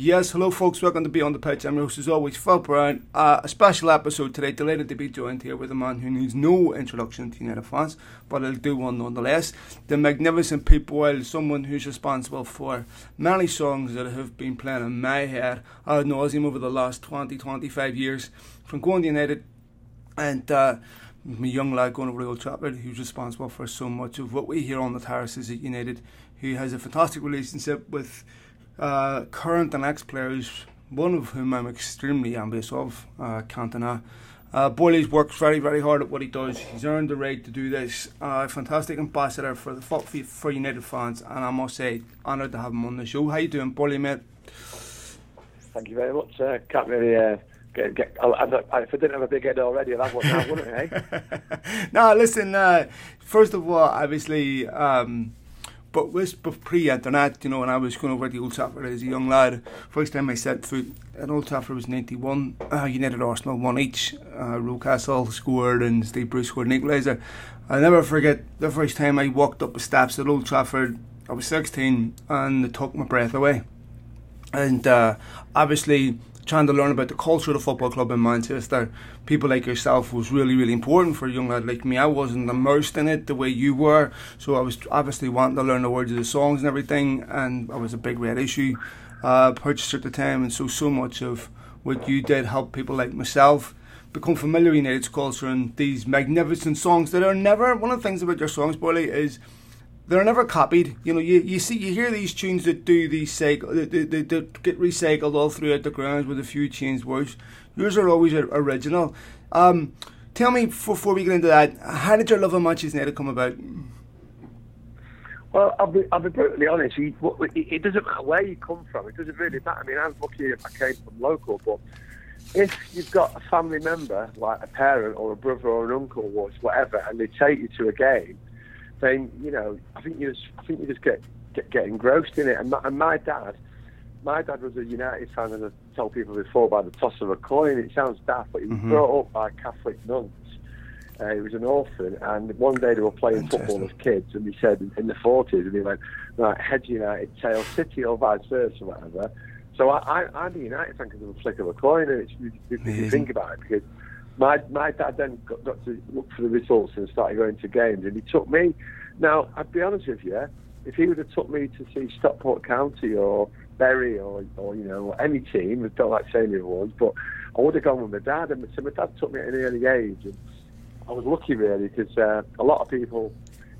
Yes, hello folks, welcome to Beyond the Pitch. I'm your host as always, Phil Brown. Uh, a special episode today, delighted to be joined here with a man who needs no introduction to United fans, but I'll do one nonetheless. The magnificent Pete Boyle, someone who's responsible for many songs that have been playing in my head ad nauseum over the last 20, 25 years, from going to United and uh, my young lad going over to Old Trafford, who's responsible for so much of what we hear on the terraces at United, who has a fantastic relationship with uh, current and ex players, one of whom I'm extremely envious of, uh, Cantona. Uh, Boyley's works very, very hard at what he does. He's earned the right to do this. Uh, fantastic ambassador for the for United fans, and I must say, honoured to have him on the show. How you doing, Boyley, mate? Thank you very much. Uh, can't really uh, get, get I, I, if I didn't have a big head already, I'd have one now, wouldn't I? Eh? no, listen. Uh, first of all, obviously. Um, but was pre-internet, you know, when I was going over to Old Trafford as a young lad, first time I set foot at Old Trafford was 91. Uh, United Arsenal won each. Uh, Rocastle scored and Steve Bruce scored an equaliser. I'll never forget the first time I walked up the steps at Old Trafford. I was 16 and it took my breath away. And uh, obviously, trying to learn about the culture of the football club in Manchester, people like yourself was really, really important for a young lad like me. I wasn't immersed in it the way you were, so I was obviously wanting to learn the words of the songs and everything, and I was a big red issue uh, purchaser at the time, and so so much of what you did helped people like myself become familiar with United's culture and these magnificent songs that are never. One of the things about your songs, Boyley, is they're never copied. You know, you, you see, you hear these tunes that do these cycle, that, that, that get recycled all throughout the grounds with a few changed words. Yours are always original. Um, tell me before we get into that, how did your love of Manchester United come about? Well, I'll be, I'll be brutally honest. it, it doesn't matter where you come from. It doesn't really matter. I mean, I'm lucky if I came from local, but if you've got a family member, like a parent or a brother or an uncle or whatever, and they take you to a game, then you know, I think you just, I think you just get get, get engrossed in it. And my, and my dad, my dad was a United fan, and I told people before by the toss of a coin. It sounds daft, but he was mm-hmm. brought up by Catholic nuns. Uh, he was an orphan, and one day they were playing football as kids, and he said in the 40s, and he went, right, head United, tail City, or vice versa, or whatever. So I, I, I'm a United fan because of a flick of a coin, and it's if you think about it, because my my dad then got, got to look for the results and started going to games, and he took me. Now, I'd be honest with you, if he would have took me to see Stockport County or Bury or, or you know any team, I don't like saying who it was, but I would have gone with my dad. And so my dad took me at an early age, and I was lucky really because uh, a lot of people,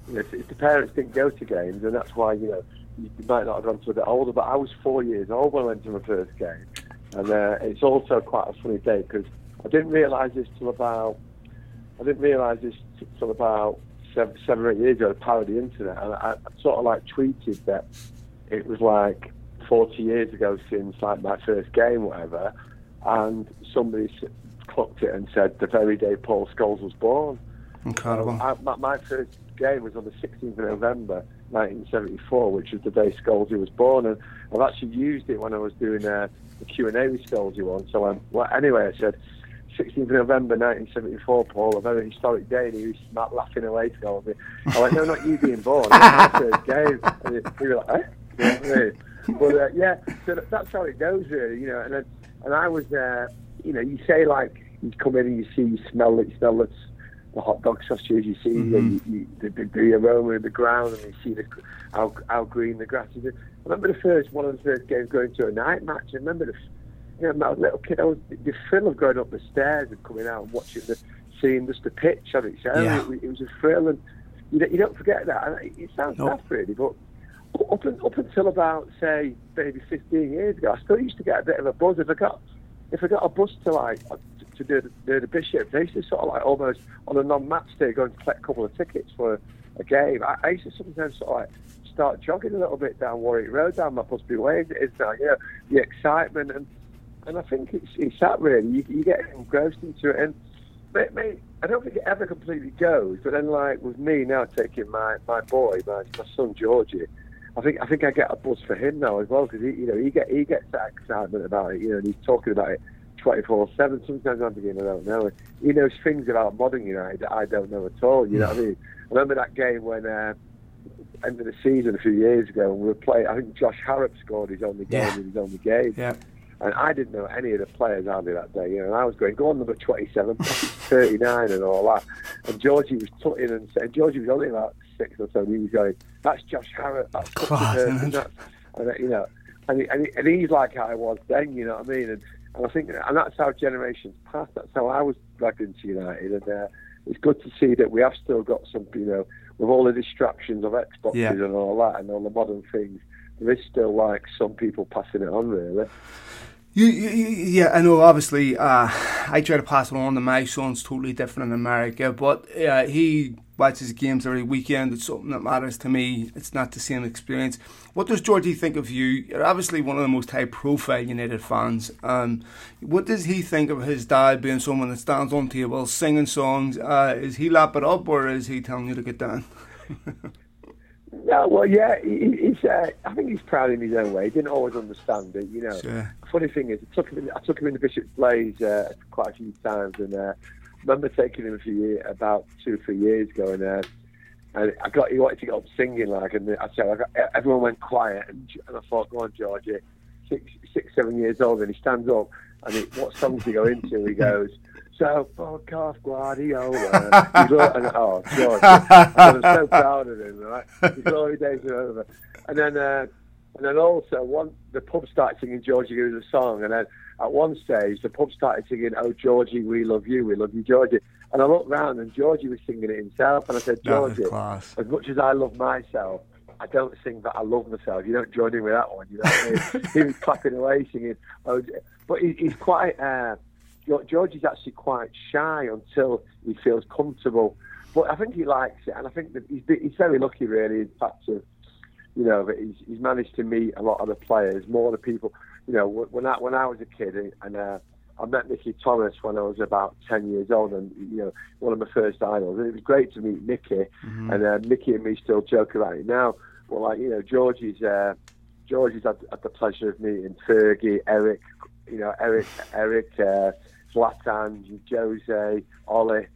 you know, if, if the parents didn't go to games, and that's why you know you, you might not have gone to a bit older. But I was four years old when I went to my first game, and uh, it's also quite a funny day because I didn't realise this till about I didn't realise this till about seven, seven or eight years ago. The power of the internet, and I, I sort of like tweeted that it was like 40 years ago since like my first game, whatever, and somebody clocked it and said the very day Paul Scholes was born. Incredible. I, my, my, first game was on the 16th of November 1974, which is the day Scholesy was born, and I've actually used it when I was doing a, the Q&A with Scholesy once. So um, well, anyway, I said 16th of November 1974, Paul, a very historic day, and he was laughing away to me. I went, no, not you being born, my first game. And he, was like, eh? You know I mean? But uh, yeah, so that's how it goes, really, you know. And and I was, uh, you know, you say like, you come in and you see, you smell it, you smell it, the hot dog sausages, you see mm-hmm. you, you, the, the, the, aroma of the ground, and you see the, how, how green the grass is. I remember the first, one of the first games going to a night match. I remember the you know, as a little kid, I was the thrill of going up the stairs and coming out and watching the, seeing just the pitch of it. So yeah. it, it, was a thrill, and you don't, you don't forget that. And it sounds nope. daft, really, but up, up until about say maybe 15 years ago, I still used to get a bit of a buzz if I got if I got a bus to like uh, to do the, do the Bishop. They used to sort of like almost on a non-match day go and collect a couple of tickets for a, a game. I, I used to sometimes sort of like start jogging a little bit down Warwick Road, down my Busby Way. It's now, you know, the excitement and and I think it's, it's that really. You, you get engrossed into it. And mate, mate, I don't think it ever completely goes. But then, like with me now taking my, my boy, my, my son Georgie, I think I think I get a buzz for him now as well because he you know he get he gets that excitement about it. You know, and he's talking about it twenty four seven. Sometimes I'm beginning I don't know. He knows things about modern United that I don't know at all. You know what I mean? I remember that game when. Uh, end of the season a few years ago, and we were playing. I think Josh Harrop scored his only game Yeah. in his only game. Yeah. And I didn't know any of the players hardly that day, you know. And I was going, go on number 27, 39 and all that. And Georgie was tutting and saying, Georgie was only about six or so, and he was going, that's Josh Harrop, that's such a Class, person, isn't it? that's, and, uh, you know, and, he, and, he, and he's like I was then, you know what I mean? And, and I think, and that's how generations pass. That's how I was dragged into United. And uh, it's good to see that we have still got some, you know, with all the distractions of Xboxes Yeah. and all that and all the modern things, there is still like some people passing it on, really. You, you, yeah, I know. Obviously, uh, I try to pass it on to my son's totally different in America, but uh, he watches games every weekend. It's something that matters to me. It's not the same experience. What does Georgie think of you? You're obviously one of the most high-profile United fans. Um, what does he think of his dad being someone that stands on tables singing songs? Uh, is he lapping up, or is he telling you to get down? No, well, yeah, he, he's. Uh, I think he's proud in his own way. He didn't always understand it, you know. Sure. Funny thing is, I took him. In, I took him into Bishop's Blaze uh, quite a few times, and uh, I remember taking him a few years, about two or three years ago, and uh, and I got he wanted to get up singing like, and I said, I got, everyone went quiet, and, and I thought, go on, Georgie, six, six, seven years old, and he stands up, and he, what songs he go into? He goes. So fuck off, Guardiola. He's all- and, oh, George, I'm so proud of him. Right, his glory days are over. And then, uh, and then also, one the pub started singing Georgie Goose a song, and then at one stage the pub started singing, "Oh Georgie, we love you, we love you, Georgie." And I looked round, and Georgie was singing it himself, and I said, "Georgie, as much as I love myself." I don't sing that I love myself. You don't join in with that one. You know what I mean? he was clapping away singing. Oh, but he, he's quite. Uh, George is actually quite shy until he feels comfortable. But I think he likes it, and I think that he's, he's very lucky, really, in fact, of, you know, that he's, he's managed to meet a lot of the players, more of the people. You know, when I when I was a kid, and uh, I met Mickey Thomas when I was about ten years old, and you know, one of my first idols. And it was great to meet Mickey, and uh, Mickey and me still joke about it now. Well, like you know, Georgie's uh, Georgie's had, had the pleasure of meeting Fergie, Eric, you know, Eric, Eric, uh, Zlatan, Jose, Ollie.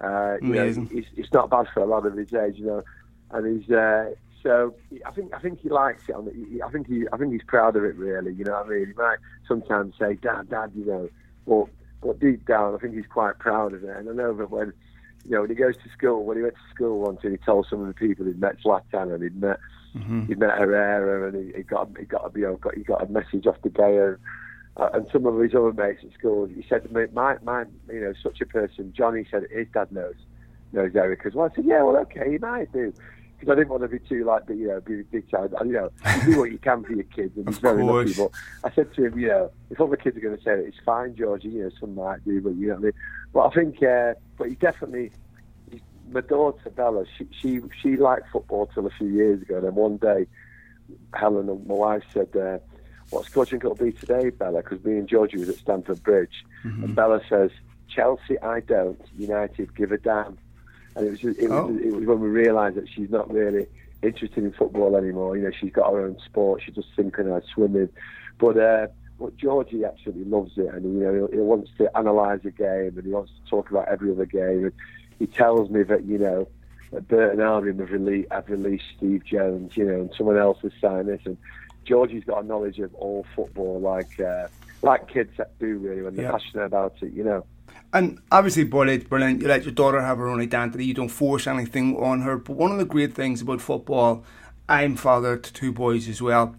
Uh, you know, Amazing. he's, it's not bad for a lot of his age, you know, and he's uh, so I think I think he likes it. On I think he I think he's proud of it. Really, you know what I mean. He might sometimes say, "Dad, Dad," you know, but but deep down, I think he's quite proud of it. And I know that when you know when he goes to school, when he went to school once, and he told some of the people he'd met Zlatan and he'd met Mm-hmm. he'd met Herrera, and he, he got he got you know got he got a message off De Gea. Uh, and some of his other mates at school, he said, "My, my, my you know, such a person." Johnny said his dad knows knows Eric as well. I said, "Yeah, well, okay, he might do," because I didn't want to be too like, you know, be a big child. You know, you do what you can for your kids, and Of he's very lucky. But I said to him, you know, if other kids are going to say it, it's fine, Georgie. You know, some might do, but you know what I mean. But I think, uh, but he definitely. he- My daughter Bella, she she she liked football till a few years ago. And then one day, Helen, and my wife, said, uh, "What's coaching going to be today, Bella?" Because me and Georgie was at Stamford Bridge, and Bella says, "Chelsea, I don't. United, give a damn." And it was just, it, Oh. was, it was when we realised that she's not really interested in football anymore. You know, she's got her own sport. She does synchronised swimming, but. Uh, but Georgie absolutely loves it, and you know he, he wants to analyse a game, and he wants to talk about every other game. And he tells me that you know that Burton Albion have released, have released Steve Jones, you know, and someone else has signed this, and Georgie's got a knowledge of all football, like uh, like kids that do really when they're Yeah. passionate about it, you know. And obviously, brilliant, brilliant. You let your daughter have her own identity. You don't force anything on her. But one of the great things about football, I'm father to two boys as well,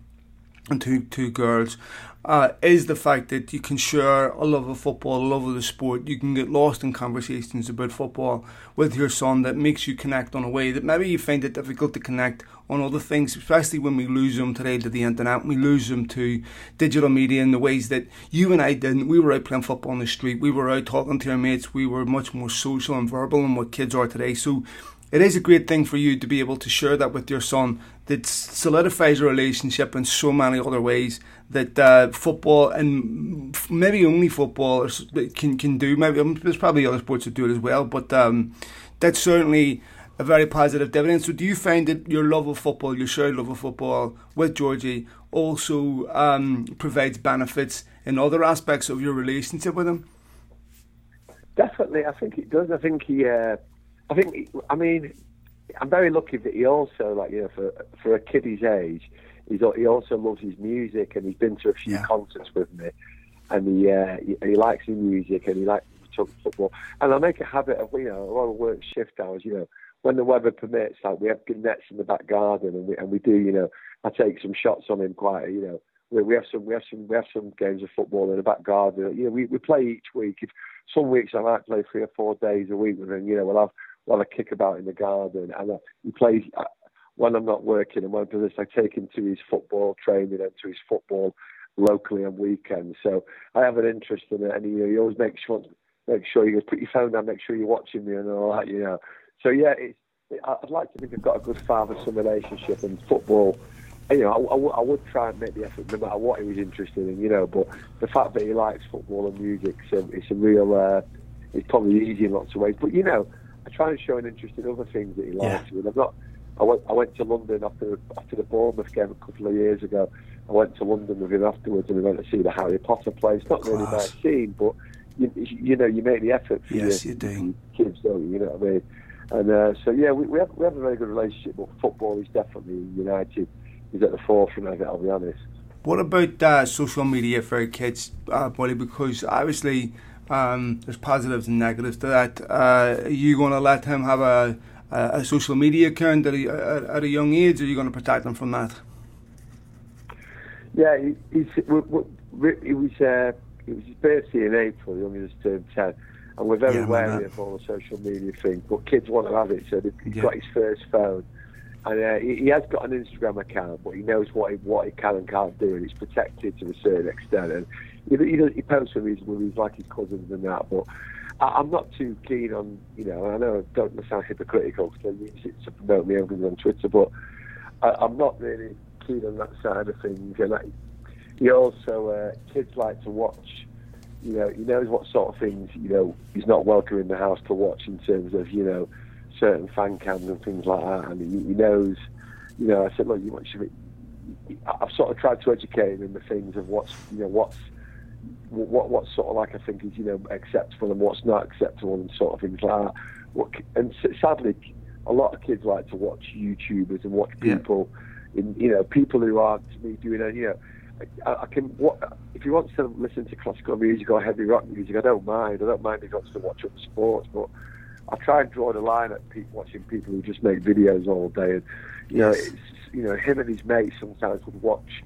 and two two girls, uh, is the fact that you can share a love of football, a love of the sport. You can get lost in conversations about football with your son that makes you connect on a way that maybe you find it difficult to connect on other things, especially when we lose them today to the internet. We lose them to digital media in the ways that you and I didn't. We were out playing football on the street. We were out talking to our mates. We were much more social and verbal than what kids are today. So it is a great thing for you to be able to share that with your son that solidifies a relationship in so many other ways that uh, football and maybe only football can can do. Maybe um, there's probably other sports that do it as well, but um, that's certainly a very positive dividend. So, do you find that your love of football, your shared love of football with Georgie, also um, provides benefits in other aspects of your relationship with him? Definitely, I think it does. I think he, uh, I think, he, I mean, I'm very lucky that he also, like, you know, for for a kid his age, he's he also loves his music and he's been to a few Yeah. concerts with me, and he, uh, he he likes his music and he likes to football. And I make a habit of, you know, a lot of work shift hours, you know, when the weather permits, like we have good nets in the back garden and we and we do, you know, I take some shots on him quite, you know. We, we have some, we have some, we have some games of football in the back garden. You know, we, we play each week. If some weeks I might play three or four days a week with him. You know, we'll have we'll have a kick about in the garden, and uh, he plays uh, when I'm not working and when I'm doing this. I take him to his football training and to his football locally on weekends. So I have an interest in it, and he, he always makes sure make sure you put your phone down, make sure you're watching me and all that. You know, so yeah, it's. I'd like to think I've got a good father-son relationship, and football you know, I, I, would- try and make the effort no matter what he was interested in, you know. But the fact that he likes football and music, so it's a real, uh, it's probably easy in lots of ways. But you know, I try and show an interest in other things that he likes. And I've not. I went. I went to London after after the Bournemouth game a couple of years ago. I went to London with him afterwards, and we went to see the Harry Potter place. Not really Class. nice scene, but you, you know, you make the effort for Yes, your, you do. kids, don't you? You know what I mean? And uh, so yeah, we, we have we have a very good relationship. But football is definitely United. He's at the forefront of it. I'll be honest. What about uh, social media for kids, uh, Boyley? Because obviously um, there's positives and negatives to that. Uh, are you going to let him have a, a, a social media account at a, at- a young age, or are you going to protect him from that? Yeah, we, we, it was uh, it was his birthday in April. He only just turned ten, and we're very Yeah, wary of all the social media thing. But kids want to have it, so he's Yeah. got his first phone, and uh, he, he has got an Instagram account, but he knows what he, what he can and can't do, and it's protected to a certain extent. And he, he, does, he posts with reasonable his like his cousins and that, but. I- I'm not too keen on, you know, I know I don't sound hypocritical because I use it to promote me over on Twitter, but I, I'm not really keen on that side of things. And I, he also uh, kids like to watch. You know, he knows what sort of things you know he's not welcome in the house to watch in terms of you know certain fan cams and things like that. And he, he knows, you know, I said, look, you watch it. I've sort of tried to educate him in the things of what's you know what's what what sort of like I think is you know acceptable and what's not acceptable and sort of things like that. What, and sadly, a lot of kids like to watch YouTubers and watch Yeah. people, in you know people who aren't to me doing a you know. I, I can. What if you want to listen to classical music or heavy rock music? I don't mind. I don't mind if he wants to watch other sports, but I try and draw the line at pe- watching people who just make videos all day. And you know, Yes. it's, you know, him and his mates sometimes would watch,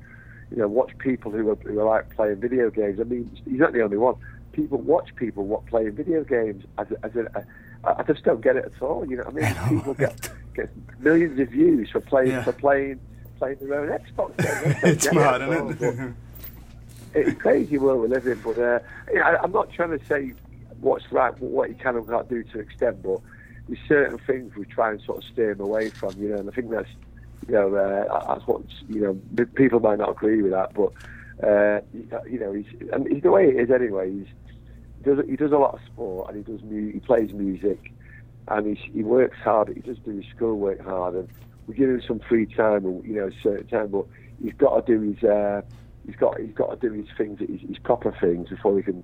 you know, watch people who are, who are like playing video games. I mean, he's not the only one. People watch people what playing video games as a, as a, a I just don't get it at all. You know, I mean, I people get get millions of views for playing Yeah. for playing playing their own Xbox game. I just don't it's mad, it at all, isn't it? it's crazy world we live in. But uh, yeah, I, I'm not trying to say what's right, what you can and can't do to an extent, but there's certain things we try and sort of steer him away from. You know, and I think that's you know uh, that's what you know. People might not agree with that, but uh, you- know, he's and he's the way it is anyway. He's he does he does a lot of sport and he does mu- he plays music and he's, he works hard. He does do his schoolwork hard, and we give him some free time, or you know, a certain time. But he's got to do his uh, he's got he's got to do his things, his, his proper things before he can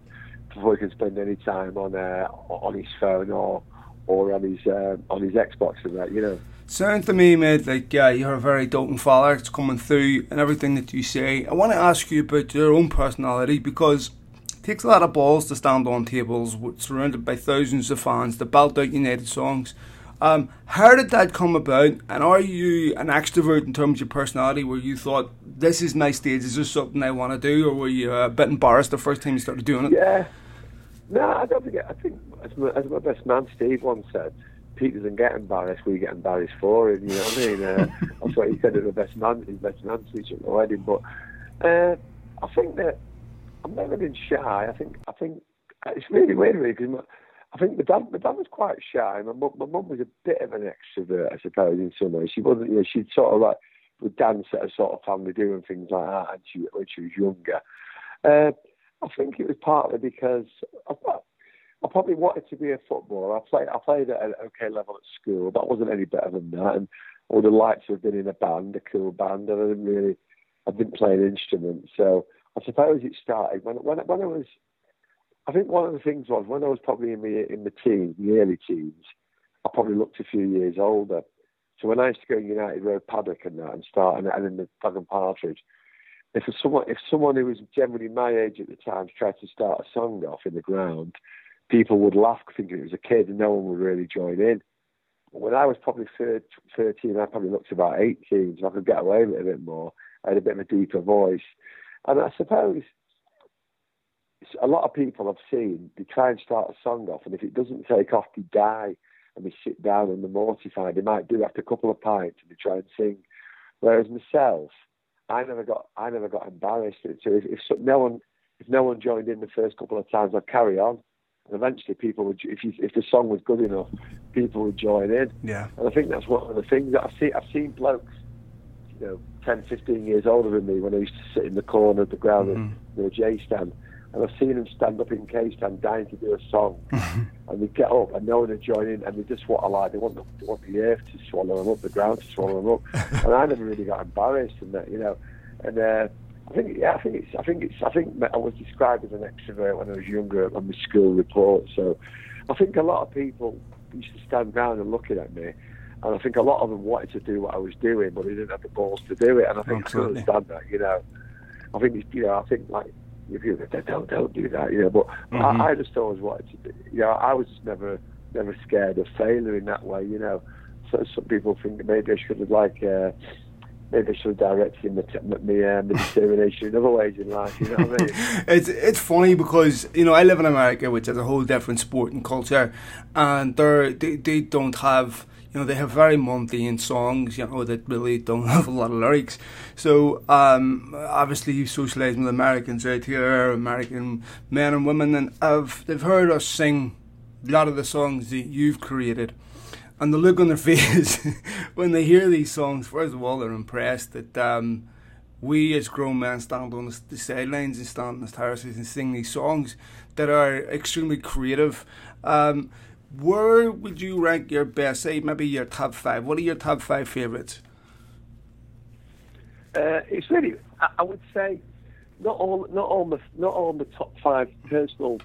before he can spend any time on uh, on his phone or or on his uh, on his Xbox and that. You know. Sounds to me, mate, like uh, you're a very doting father. It's coming through and everything that you say. I want to ask you about your own personality because it takes a lot of balls to stand on tables surrounded by thousands of fans to belt out United songs. Um, how did that come about? And are you an extrovert in terms of your personality where you thought, this is my stage, is this something I want to do? Or were you a bit embarrassed the first time you started doing it? Yeah. No, I don't think. I think as my, as my best man Steve once said, Pete doesn't get embarrassed. We get embarrassed for him. You know what I mean? Uh, that's what he said at the best man, his best man speech at the wedding. But uh, I think that I've never been shy. I think I think it's really weird, really, because I think my dad, my dad was quite shy. My mum, my mum was a bit of an extrovert, I suppose, in some ways. She wasn't. You know, she'd sort of like would dance at a sort of family doing things like that, and she when she was younger. Uh, I think it was partly because I, I probably wanted to be a footballer. I played I played at an okay level at school, but I wasn't any better than that. And I would have liked to have been in a band, a cool band, and I didn't really, I didn't play an instrument. So I suppose it started when when when I was. I think one of the things was when I was probably in the in the teens, the early teens. I probably looked a few years older, So when I used to go United Road Paddock and that and start and, and in the Dog and Partridge, if someone if someone who was generally my age at the time tried to start a song off in the ground, people would laugh thinking it was a kid and no one would really join in. When I was probably 13, I probably looked about 18, so I could get away with it a bit more. I had a bit of a deeper voice. And I suppose a lot of people I've seen, they try and start a song off, and if it doesn't take off, they die and they sit down and they're mortified. They might do after a couple of pints and they try and sing. Whereas myself, I never got I never got embarrassed. So if, if no one if no one joined in the first couple of times, I'd carry on. And eventually, people would if you, if the song was good enough, people would join in. Yeah. And I think that's one of the things that I've seen. I've seen blokes, you know, 10, 15 years older than me when I used to sit in the corner of the ground mm-hmm. in the J stand and I've seen them stand up in K stand dying to do a song, and they get up and no one to join in, and they just want to lie. They want the, they want the earth to swallow them up, the ground to swallow them up, and I never really got embarrassed in that, you know. And uh, I think, yeah, I think it's, I think it's, I think I was described as an extrovert when I was younger on the school report. So I think a lot of people used to stand down and looking at me. And I think a lot of them wanted to do what I was doing, but they didn't have the balls to do it. And I think Absolutely. I understand that, you know. I think, you know, I think like if you don't don't do that, you know. But mm-hmm. I, I, just always wanted to, be, you know, I was just never never scared of failure in that way, you know. So some people think maybe I should have like. Uh, maybe I should have directed my, my, uh, my determination in other ways in life. You know what I mean? it's it's funny because you know I live in America, which is a whole different sport and culture, and they they don't have you know, they have very mundane songs, you know, that really don't have a lot of lyrics. So, um, obviously, socialise with Americans out here, American men and women, and have, they've heard us sing a lot of the songs that you've created. And the look on their face when they hear these songs, first of all, they're impressed that um, we as grown men stand on the sidelines and stand on the terraces and sing these songs that are extremely creative. Um, where would you rank your best? Say maybe your top five. What are your top five favorites? Uh, it's really, I, I, would say, not all, not all the, not all the top five personal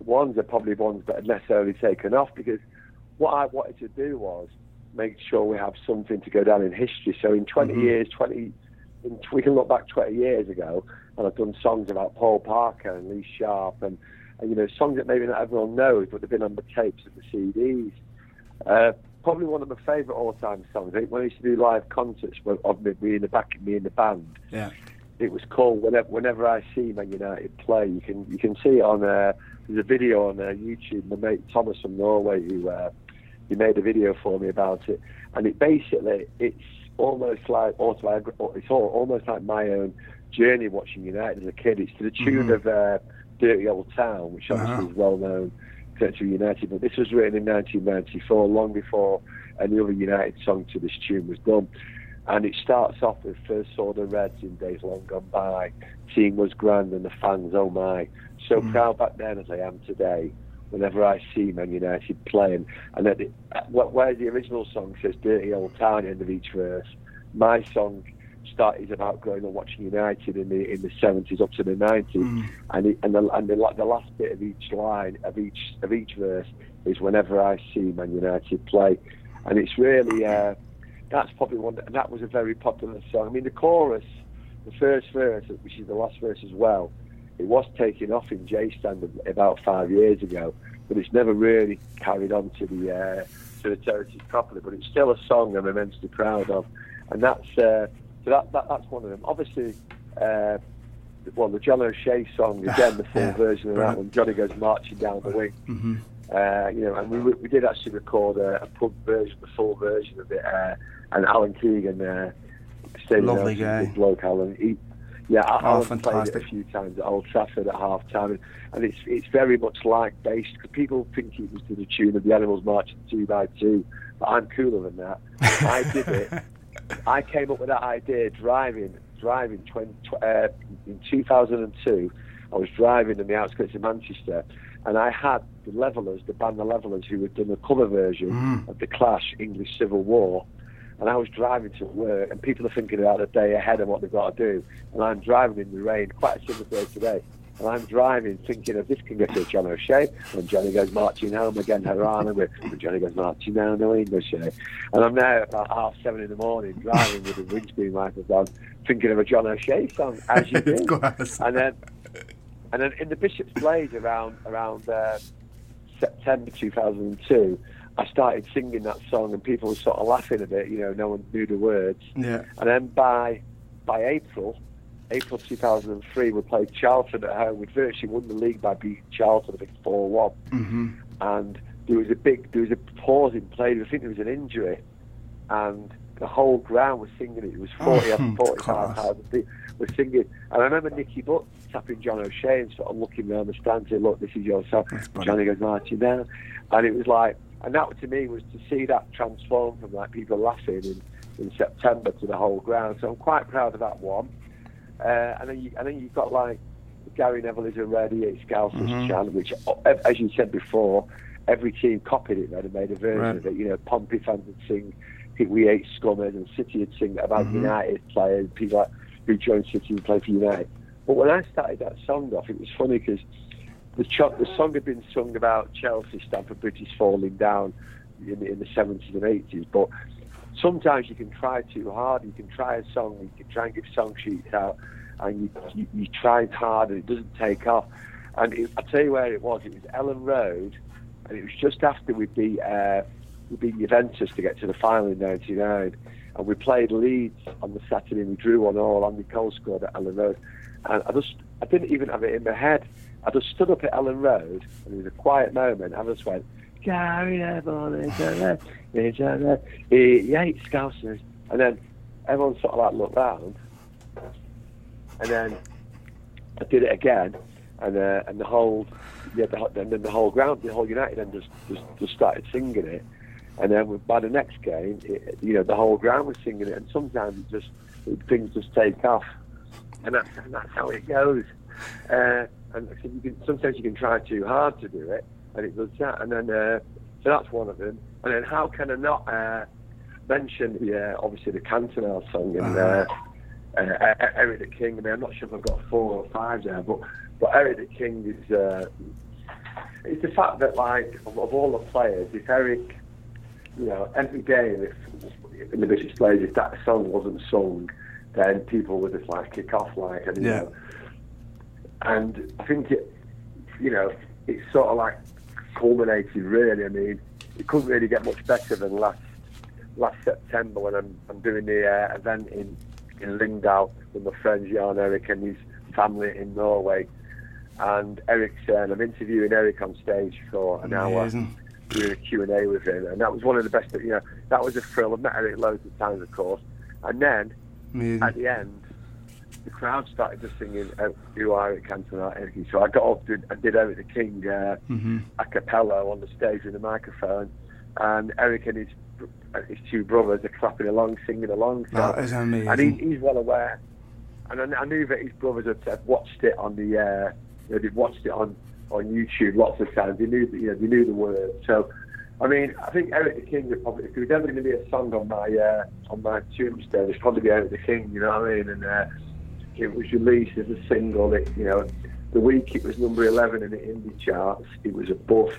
ones are probably ones that are necessarily taken off because what I wanted to do was make sure we have something to go down in history. So in 20 mm-hmm. years, 20, in, we can look back 20 years ago, and I've done songs about Paul Parker and Lee Sharpe and and, you know, songs that maybe not everyone knows, but they've been on the tapes and the CDs. Uh, probably one of my favourite all-time songs. I think when I used to do live concerts of me, me in the back, and me in the band. Yeah. It was called whenever, whenever I see Man United play. You can you can see it on uh, there's a video on uh, YouTube. My mate Thomas from Norway who uh, he made a video for me about it, and it basically it's almost like autobiographical. It's all, almost like my own journey watching United as a kid. It's to the tune mm-hmm. of uh, Dirty Old Town, which obviously uh-huh. is well known to United. But this was written in 1994, long before any other United song to this tune was done. And it starts off with first saw the Reds in days long gone by. Team was grand and the fans, oh my. So mm. proud back then as I am today. Whenever I see Man United playing, and at the, where the original song says "Dirty Old Town" at the end of each verse, my song started about growing up watching United in the in the seventies up to the nineties, mm. and it, and the and the, the last bit of each line of each of each verse is whenever I see Man United play, and it's really uh, that's probably one that, that was a very popular song. I mean the chorus, the first verse, which is the last verse as well, it was taken off in J Stand about five years ago, but it's never really carried on to the uh, to the territories properly. But it's still a song I'm immensely proud of, and that's. Uh, so that, that that's one of them. Obviously, uh, well, the John O'Shea song again, the full yeah, version of that one. Johnny goes marching down the wing. Mm-hmm. Uh, you know, and we we did actually record a, a pub version, the full version of it, uh, and Alan Keegan, uh, lovely guy, bloke Alan. He, yeah, oh, Alan fantastic. played it a few times at Old Trafford at half time, and it's it's very much like based. because People think it was to the tune of the Animals marching two by two, but I'm cooler than that. I did it I came up with that idea driving, driving 20, uh, in 2002. I was driving in the outskirts of Manchester, and I had the Levellers, the band The Levellers, who had done a cover version mm. of the Clash English Civil War. And I was driving to work, and people are thinking about the day ahead and what they've got to do. And I'm driving in the rain, quite a similar day today. And I'm driving thinking of this can get to John O'Shea. When Johnny goes marching home again, and when Johnny goes marching down the O'Shea. And I'm now about half seven in the morning driving with the windscreen wipers on, thinking of a John O'Shea song, as you do. and then and then in the Bishop's Blaze around around uh, September 2002, I started singing that song, and people were sort of laughing a bit. You know, no one knew the words. Yeah. And then by by April, April 2003, we played Charlton at home. We virtually won the league by beating Charlton, I think, 4 one mm-hmm. And there was a big, there was a pause in play. I think there was an injury, and the whole ground was singing it. It was 40 Oh, 45,000 people were singing. And I remember Nicky Butt tapping John O'Shea and sort of looking around the stand and saying, look, this is your song. Johnny goes marching down. And it was like, and that to me was to see that transform from like people laughing in, in September to the whole ground. So I'm quite proud of that one. Uh, and then you, and then you've got like Gary Neville is a ready, it's Scousers Mhm. chant, which, as you said before, every team copied it then and made a version Right. of it. You know, Pompey fans would sing We Ate Scummers and City would sing about Mhm. United players, people like, who joined City and played for United. But when I started that song off, it was funny because the, the song had been sung about Chelsea, Stamford Bridge is falling down in, in the 70s and 80s. But sometimes you can try too hard. You can try a song, you can try and give song sheets out, and you, you, you try hard and it doesn't take off. And it, I'll tell you where it was. It was Elland Road, and it was just after we beat, uh, we beat Juventus to get to the final in 99. And we played Leeds on the Saturday and we drew one all. Andy Cole scored at Elland Road. And I just, I didn't even have it in my head. I just stood up at Elland Road and it was a quiet moment. I just went, Is a red, he hates Scousers. And then everyone sort of like looked round. And then I did it again. And, uh, and the whole, yeah, the, and then the whole ground, the whole United then just, just, just started singing it. And then by the next game, it, you know, the whole ground was singing it. And sometimes it just, things just take off. And that's, and that's how it goes. Uh, and sometimes you can try too hard to do it, and it does that. And then, uh, so that's one of them. And then how can I not uh, mention, yeah, obviously the Cantona song and uh, uh, uh, Eric the King. I mean, I'm not sure if I've got four or five there, but but Eric the King is uh, it's the fact that like of, of all the players, if Eric, you know, every game if in the British players, if that song wasn't sung, then people would just like kick off like and you Yeah. know. And I think it, you know, it's sort of like culminated really. I mean, it couldn't really get much better than last last September when I'm I'm doing the uh, event in in Lyngdal with my friends Jan Erik and his family in Norway. And Eric's, uh, and I'm interviewing Eric on stage for an hour, Amazing. doing a Q&A with him. And that was one of the best, you know, that was a thrill. I've met Eric loads of times, of course. And then Amazing. at the end, the crowd started just singing uh, "You Are Eric Cantona." Eric. So I got up, did, I did Eric the King uh, hmm a cappella on the stage with a microphone, and Eric and his uh, his two brothers are clapping along, singing along. So, That is amazing. and he, he's well aware. And I, I knew that his brothers had, had watched it on the, uh, you know, they'd watched it on, on YouTube lots of times. They knew, that, you know, they knew the words. So, I mean, I think Eric the King would probably, if there was ever going to be a song on my, uh, on my tombstone, it's probably be Eric the King. You know what I mean? And uh, it was released as a single. It, you know, the week it was number 11 in the indie charts. It was above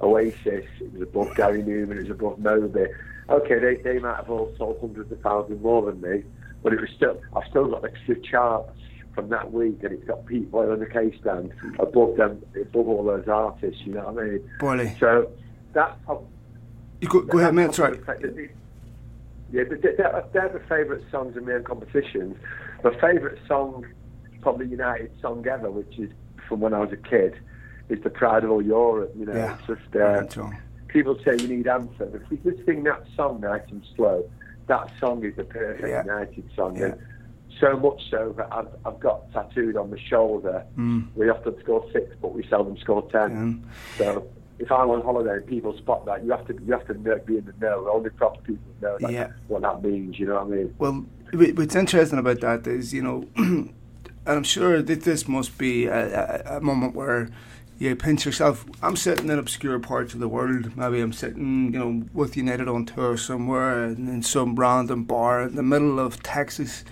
Oasis. It was above Gary Numan. It was above Moby. Okay, they, they might have all sold hundreds of thousands more than me, but it was still. I've still got the the charts from that week, and it's got Pete Boyle on the case stand above them, above all those artists. You know what I mean? Boyley. So that's go, go ahead, man. that's Sorry. Yeah, but they're, they're- the favourite songs in my own competitions. My favourite song, probably United song ever, which is from when I was a kid, is "The Pride of All Europe." You know, Yeah. it's just uh, people say you need anthem. If you just sing that song nice and slow, that song is the perfect Yeah. United song. Yeah. And so much so that I've, I've got tattooed on my shoulder. Mm. We often score six, but we seldom score ten. So if I'm on holiday and people spot that, you have to you have to know, be in the know. Only proper people know that, Yeah. what that means. You know what I mean? Well, what's interesting about that is, you know, and I'm sure that this must be a, a, a moment where you pinch yourself. I'm sitting in obscure parts of the world. Maybe I'm sitting, you know, with United on tour somewhere in, in some random bar in the middle of Texas.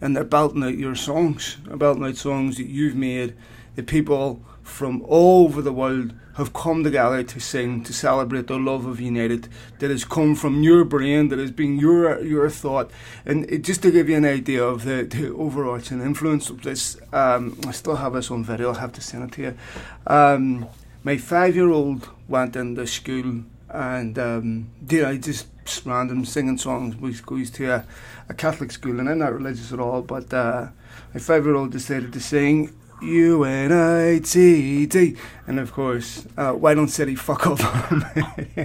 and they're belting out your songs, they're belting out songs that you've made, the people from all over the world have come together to sing to celebrate the love of United that has come from your brain, that has been your your thought, and it, just to give you an idea of the, the overarching influence of this. Um, I still have this on video. I'll have to send it to you. Um, my five-year-old went into school and um, you know, just random singing songs. We goes to a, a Catholic school, and I'm not religious at all. But uh, my five-year-old decided to sing U N I T D, and of course, uh, why don't City fuck off?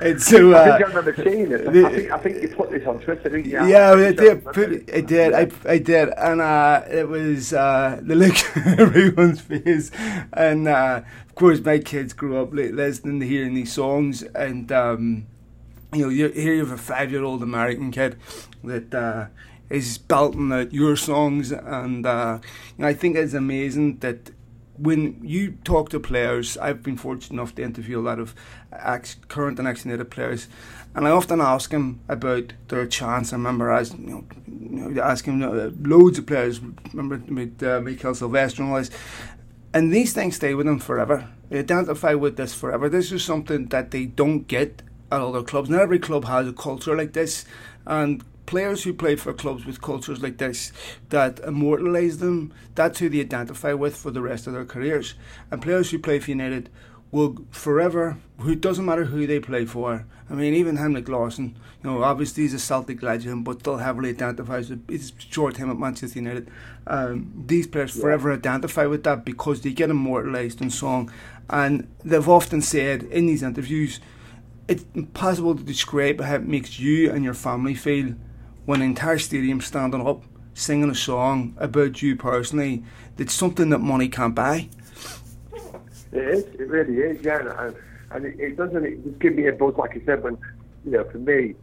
and so, uh, I think I remember seeing it. I think, I think you put this on Twitter, didn't you? Yeah, I did. I did. I, I did, and uh, it was uh, the look on everyone's face, and uh, of course, my kids grew up listening to hearing these songs, and um, you know, you, here you have a five-year-old American kid that uh, is belting out your songs, and uh, you know, I think it's amazing that when you talk to players, I've been fortunate enough to interview a lot of ex- current and ex-native players, and I often ask them about their chance. I remember as you know, asking uh, loads of players. Remember with uh, Mikael Silvestre and all this, and these things stay with them forever. They identify with this forever. This is something that they don't get at other clubs. Not every club has a culture like this, and players who play for clubs with cultures like this that immortalise them, that's who they identify with for the rest of their careers. And players who play for United will forever, who doesn't matter who they play for. I mean, even Henrik Larsson, you know, obviously he's a Celtic legend, but still heavily identifies with his short time at Manchester United. Um, these players yeah. forever identify with that because they get immortalised in song. And they've often said in these interviews, it's impossible to describe how it makes you and your family feel when the entire stadium standing up singing a song about you personally it's something that money can't buy. It is, it really is, yeah. And, and it, it, doesn't, it just give me a buzz, like I said, when, you know, for me,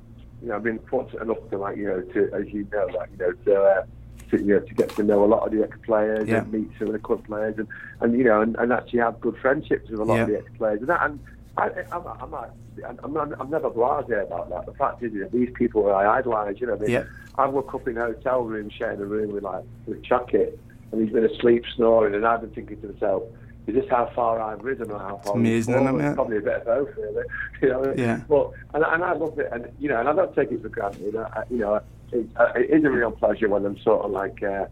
you know, I've been fortunate enough to, like, you know, to, as you know, like, you know, to, uh, to, you know, to get to know a lot of the ex-players yeah. and meet some of the club players and, and you know, and, and actually have good friendships with a lot yeah. of the ex-players. And, that, and I, I'm, I'm, I'm, I'm, I'm never blasé about that. The fact is, you know, these people I idolise, you know, I mean, yeah. I woke up in a hotel room, sharing a room with like with Chuckett, and he's been asleep snoring, and I've been thinking to myself, is this how far I've risen or how far? It's amazing, isn't it? Probably a bit of both, really. You know, yeah. But and, and I love it, and you know, and I don't take it for granted. You know, I, you know, it, uh, it is a real pleasure when I'm sort of like, uh,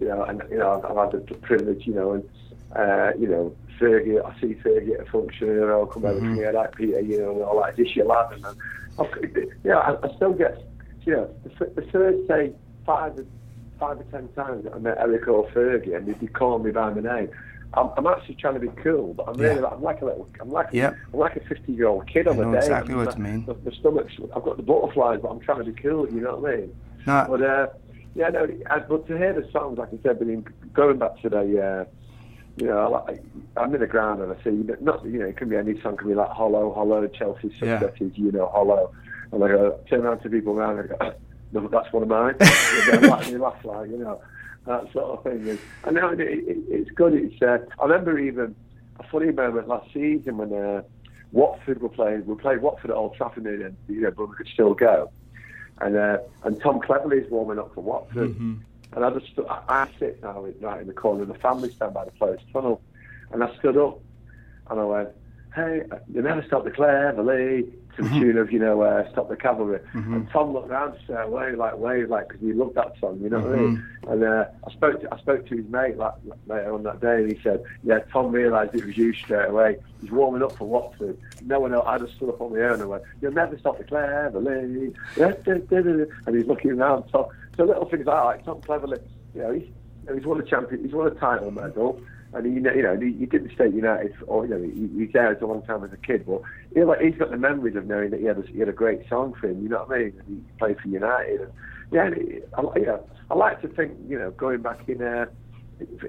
you know, and you know, I've, I've had the privilege, you know, and uh, you know, Fergie, I see Fergie at a function, you know, come over mm-hmm. to me, like Peter, you know, and all that, this your lad, and then, you know, I, I still get, you know, the, the first, say, five, five or ten times that I met Eric or Fergie, and they'd call me by my name, I'm, I'm, actually trying to be cool, but I'm really, yeah. I'm like a little, I'm like, yeah. I'm like a 50 year old kid on the day. exactly what you mean. The, the stomach's, I've got the butterflies, but I'm trying to be cool, you know what I mean? No. But, uh, yeah, no, but to hear the songs, like I said, going back to the, uh, you know, like, I'm in the ground and I see, but not, you know, it can be any song, it can be like Hollow, Hollow, Chelsea Successes, yeah. you know, Hollow. And I go, turn around to people around and go, no, that's one of mine. they laugh, they laugh like, you know, that sort of thing. And now it, it, it's good. It's, uh, I remember even a funny moment last season when uh, Watford were playing, we played Watford at Old Trafford and, you know, but we could still go. And, uh, and Tom Cleverley's warming up for Watford. Mm-hmm. And I just, I, I sit now right in the corner of the family stand by the players' tunnel. And I stood up and I went, hey, you never stop the Cleverley to the mm-hmm. tune of, you know, uh, Stop the Cavalry. Mm-hmm. And Tom looked around and said, wave, like, wave, like, because he loved that song, you know mm-hmm. what I mean? Mm-hmm. And uh, I spoke to I spoke to his mate like, later on that day, and he said, yeah, Tom realised it was you straight away. He's warming up for Watford. No one else, I just stood up on my own and went, you'll never stop the Cleverley. And he's looking around. So, so little things like that, like Tom Cleverley, you know, he's, he's won a champion, he's won a title medal and he, you know, he, he didn't stay United, or you know, he, he's there as a long time as a kid. But he, like, he's got the memories of knowing that he had a, he had a great song for him. You know what I mean? And he played for United. And, yeah, and he, I, you know, I like to think, you know, going back in, uh,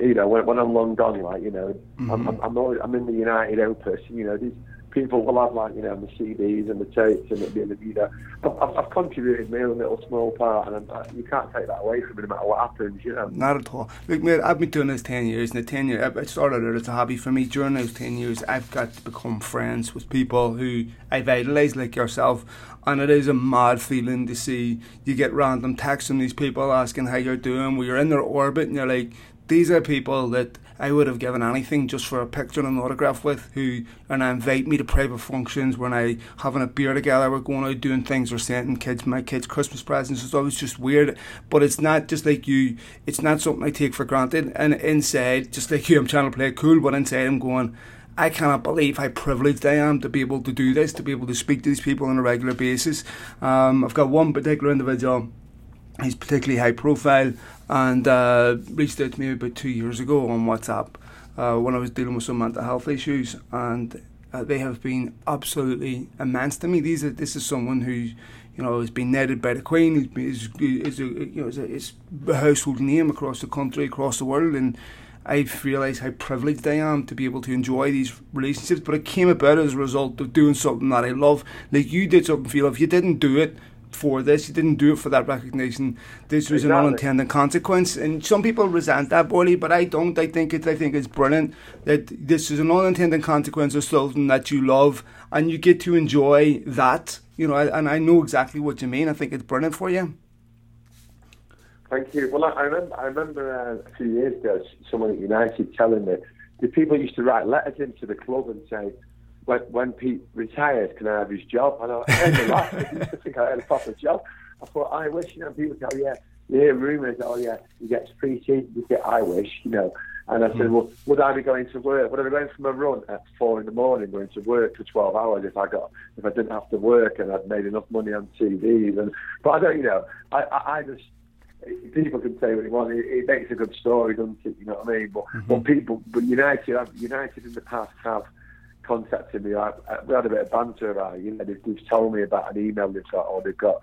you know, when, when I'm long gone, like you know, mm-hmm. I'm, I'm, I'm, always, I'm in the United opus. You know, these people will have like you know the CDs and the tapes and it'll the you know I've, I've contributed my own little small part and I, you can't take that away from me no matter what happens you know. Not at all. Look mate I've been doing this 10 years and the 10 years it started out as a hobby for me. During those 10 years I've got to become friends with people who I've idolised like yourself and it is a mad feeling to see you get random texts from these people asking how you're doing where you're in their orbit and you're like these are people that I would have given anything just for a picture and an autograph with who and I invite me to private functions when I having a beer together, we're going out doing things or sending kids my kids Christmas presents. It's always just weird. But it's not just like you it's not something I take for granted and inside, just like you I'm trying to play cool, but inside I'm going I cannot believe how privileged I am to be able to do this, to be able to speak to these people on a regular basis. Um, I've got one particular individual, he's particularly high profile, and uh, reached out to me about two years ago on WhatsApp uh, when I was dealing with some mental health issues, and uh, they have been absolutely immense to me. These are this is someone who, you know, has been netted by the Queen. Is is a you know is a, is a household name across the country, across the world, and I've realised how privileged I am to be able to enjoy these relationships. But it came about as a result of doing something that I love. Like you did something, feel if you didn't do it for this. You didn't do it for that recognition. This was exactly. an unintended consequence, and some people resent that, Boyley, but I don't. I think it's I think it's brilliant that this is an unintended consequence of something that you love, and you get to enjoy that. You know, and I know exactly what you mean. I think it's brilliant for you. Thank you. Well, I remember, I remember uh, a few years ago, someone at United telling me the people used to write letters into the club and say, when, when Pete retires, can I have his job? And I, in life, I think I had a proper job. I thought, I wish, you know, people go, yeah, you hear rumours, oh yeah, he gets seats, you get I wish, you know. And I said, mm. well, would I be going to work? Would I be going from a run at four in the morning, going to work for 12 hours if I got, if I didn't have to work and I'd made enough money on TVs? And, but I don't, you know, I, I, I just, people can say what they want. It, it, makes a good story, doesn't it? You know what I mean? But, mm-hmm. but people, but United, United in the past have contacted me. I, I, we had a bit of banter about, you know, they've, they've told me about an email they've got, or they've got,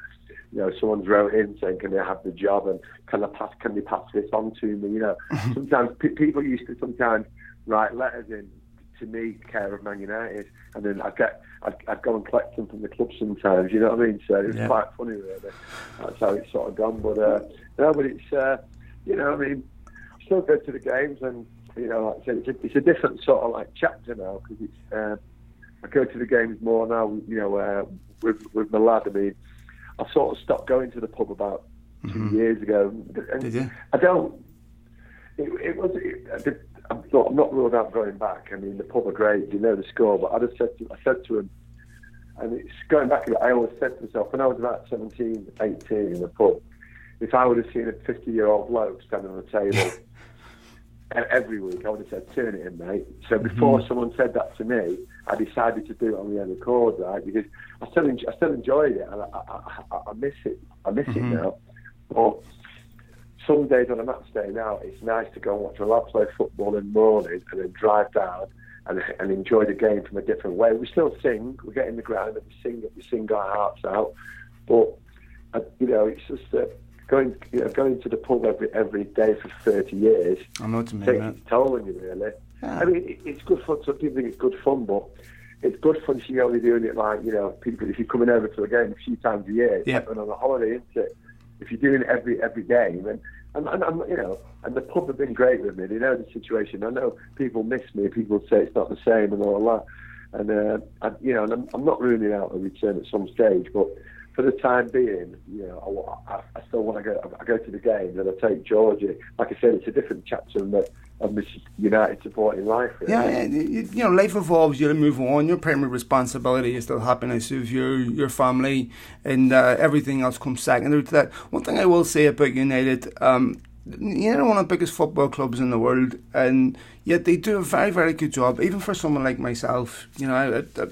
you know, someone's wrote in saying, "Can they have the job?" and "Can I pass? Can they pass this on to me?" You know, sometimes p- people used to sometimes write letters in to me, care of Man United, and then I'd get, I'd, I'd go and collect them from the club sometimes. You know what I mean? So it was yeah. quite funny, really. That's how it's sort of gone. But uh, no, but it's, uh, you know, I mean, still go to the games and you know, like I said, it's a, it's a different sort of like chapter now because it's. Uh, I go to the games more now. You know, uh, with with my lad. I mean, I sort of stopped going to the pub about mm-hmm. two years ago. And Did you? I don't. It, it was. It, I'm not, I'm not ruled out going back. I mean, the pub are great. You know the score, but I just said to I said to him, and it's going back. I always said to myself when I was about 17, 18 in the pub, if I would have seen a 50 year old bloke standing on the table. every week, I would have said, turn it in, mate. So mm-hmm. before mm-hmm. someone said that to me, I decided to do it on the own accord, right? Because I still, enjoy, I still enjoyed it, and I, I, I, I miss it. I miss mm-hmm. it now. But some days on a match day now, it's nice to go and watch a lad play football in the morning and then drive down and, and enjoy the game from a different way. We still sing, we get in the ground and we sing, we sing our hearts out. But, uh, you know, it's just that going you know, going to the pub every every day for thirty years. I know what you mean. Takes its toll on you, really. Yeah. I mean, it, it's good fun. Some people think it's good fun, but it's good fun if you're only doing it like you know, people. If you're coming over to a game a few times a year, yeah. and on a holiday, isn't it? If you're doing it every every game, and and, and, and you know, and the pub have been great with me. They know the situation. I know people miss me. People say it's not the same and all that. And uh, I, you know, and I'm, I'm not ruling out a return at some stage, but for the time being, you know, I, I, still want to go. I go to the games and I take Georgie. Like I said, it's a different chapter of, of this United supporting life. Really. Yeah, you, you know, life evolves. You move on. Your primary responsibility is the happiness of your your family, and uh, everything else comes secondary to that. One thing I will say about United. Um, you know, one of the biggest football clubs in the world, and yet they do a very, very good job. Even for someone like myself, you know, I, I,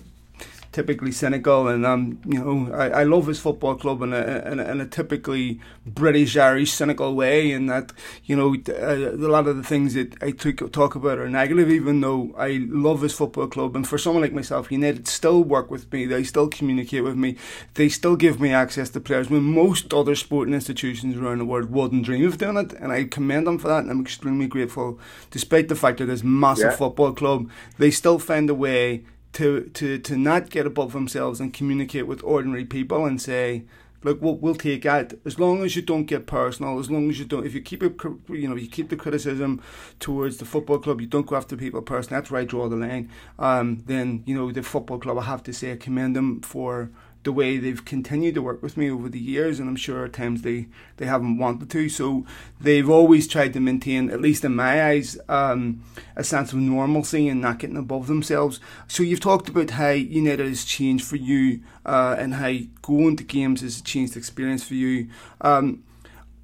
typically cynical, and um, you know, I, I love his football club in a, in a, in a typically British Irish cynical way, and that you know, uh, a lot of the things that I took, talk about are negative, even though I love his football club. And for someone like myself, United still work with me, they still communicate with me, they still give me access to players when most other sporting institutions around the world wouldn't dream of doing it, and I commend them for that, and I'm extremely grateful, despite the fact that this massive yeah. football club, they still find a way to to to not get above themselves and communicate with ordinary people and say, look, we'll, we'll take it as long as you don't get personal. As long as you don't, if you keep it, you know, you keep the criticism towards the football club, you don't go after people personally. That's where I draw the line. Um, then you know the football club. I have to say, commend them for the way they've continued to work with me over the years, and I'm sure at times they, they haven't wanted to. So they've always tried to maintain, at least in my eyes, um, a sense of normalcy and not getting above themselves. So you've talked about how United has changed for you uh, and how going to games has changed the experience for you. Um,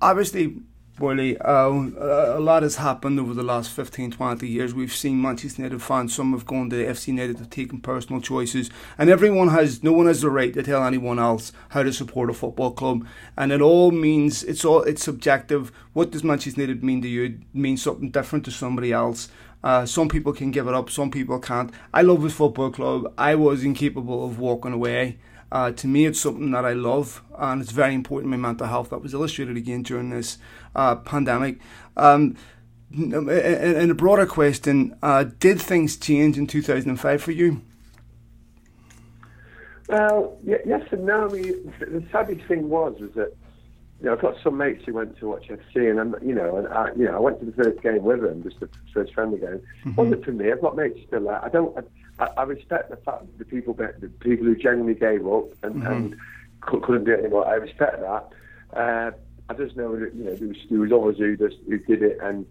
obviously, Willie, uh, a lot has happened over the last 15, 20 years. We've seen Manchester United fans, some have gone to FC United, have taken personal choices, and everyone has, no one has the right to tell anyone else how to support a football club. And it all means, it's all, it's subjective. What does Manchester United mean to you? It means something different to somebody else. Uh, some people can give it up, some people can't. I love this football club. I was incapable of walking away. Uh, to me, it's something that I love, and it's very important in my mental health. That was illustrated again during this uh, pandemic. Um, in a broader question, uh, did things change in 2005 for you? Well, yes and no. I mean, the saddest thing was was that you know I've got some mates who went to watch FC, and I'm, you know, and I, you know, I went to the first game with them, just the first friendly game. Mm-hmm. wasn't for me. I've got mates still there. I don't. I, I respect the fact that the people, the people who genuinely gave up and, mm-hmm. and couldn't do it anymore. I respect that. Uh, I just know that you know there was, there was others who just who did it and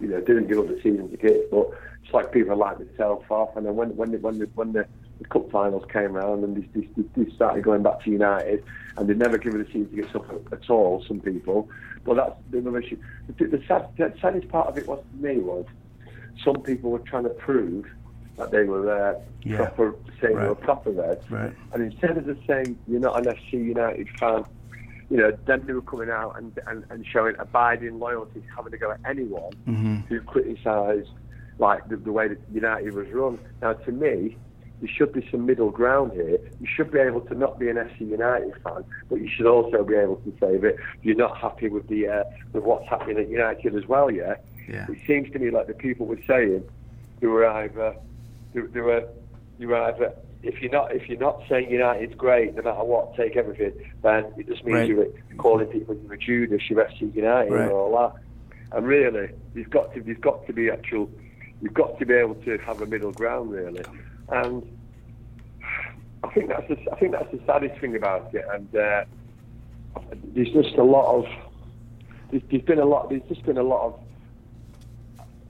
you know didn't give up the season ticket, but it's like people like myself off. And then when when the, when the, when the, the cup finals came around and they, they, they started going back to United, and they never given the season get up at all. Some people, but that's the other issue. The, the, sad, the saddest part of it was for me was some people were trying to prove that they were there, yeah. proper, saying right. they were proper Reds. Right. And instead of just saying you're not an FC United fan, you know, then they were coming out and, and, and showing abiding loyalty, having to go at anyone mm-hmm. who criticised like the, the way that United was run. Now, to me, there should be some middle ground here. You should be able to not be an FC United fan, but you should also be able to say that you're not happy with the uh, with what's happening at United as well. Yeah? yeah. It seems to me like the people were saying they were either they, they were you were either if you're not if you're not saying United's great no matter what, take everything, then it just means right. you're calling people you're a Judas, you're FC United right. and all that. And really, you've got to you've got to be actual, you've got to be able to have a middle ground really. And I think that's the, I think that's the saddest thing about it. And uh, there's just a lot of there's, there's been a lot there's just been a lot of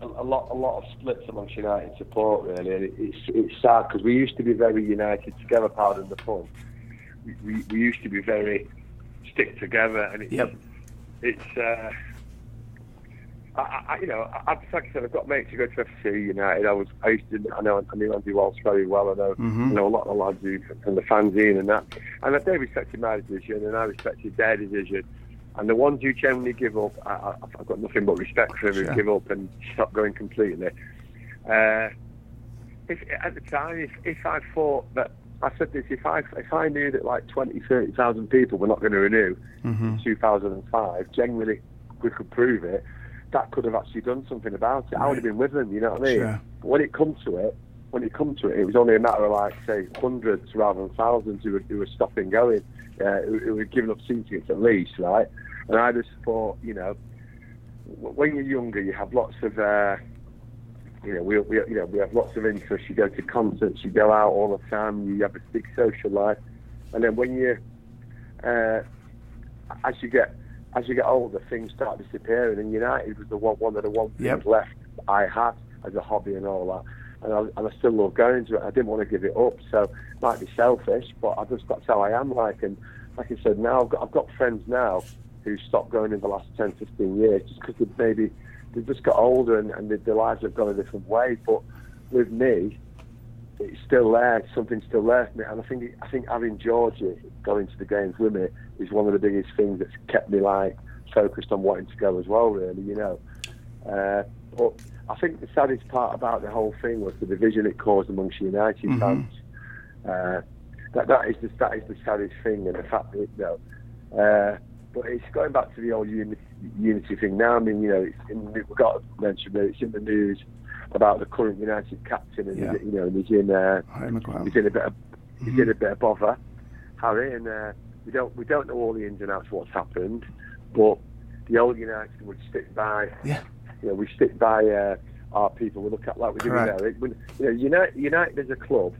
a, a, lot, a lot of splits amongst United support. Really, and it's it's sad because we used to be very united together. Pardon the pun. We, we, we used to be very stick together, and it's yep. it's. Uh, I, I, you know, I, like I said, I've got mates who go to FC United. I was, I used to, I know, I knew Andy Walsh very well. I know, mm-hmm. I know a lot of the lads who from the fanzine and that. And they respected my decision, and I respected their decision. And the ones who generally give up, I, have got nothing but respect for them sure. who give up and stop going completely. Uh, if at the time, if, if I thought that I said this, if I if I knew that like 20, 30,000 people were not going to renew mm-hmm. in 2005, genuinely we could prove it, that could have actually done something about it. Right. I would have been with them, you know what I mean? Sure. But when it comes to it, when it comes to it, it was only a matter of like say hundreds rather than thousands who were, who were stopping going, uh, who, who were giving up seats at least, right? And I just thought, you know, when you're younger, you have lots of, uh, you know, we, we, you know, we have lots of interests. You go to concerts, you go out all the time, you have a big social life, and then when you, uh, as you get, as you get older, things start disappearing. And United was the one, one of the one things yep. left I had as a hobby and all that. And I, and I still love going to it. I didn't want to give it up, so it might be selfish, but I just that's how I am. Like, and like I said, now I've got, I've got friends now who stopped going in the last 10, 15 years just because they've maybe they've just got older and, and their lives have gone a different way. But with me, it's still there. Something's still there for me, and I think I think having Georgie going to the games with me is one of the biggest things that's kept me like focused on wanting to go as well. Really, you know. Uh, but I think the saddest part about the whole thing was the division it caused amongst United mm-hmm. fans. Uh, that that is the that is the saddest thing, and the fact that you know. Uh, but it's going back to the old unity, unity thing now. I mean, you know, in, we've got to mention that it's in the news. about the current United captain, and Yeah. he's, you know, and he's in uh, he's in a bit of he's Mm-hmm. in a bit of bother, Harry, and uh, we don't we don't know all the ins and outs of what's happened, but the old United would stick by Yeah. you know, we stick by uh, our people. We look at like we do with Eric. When, you know, United, United as a club,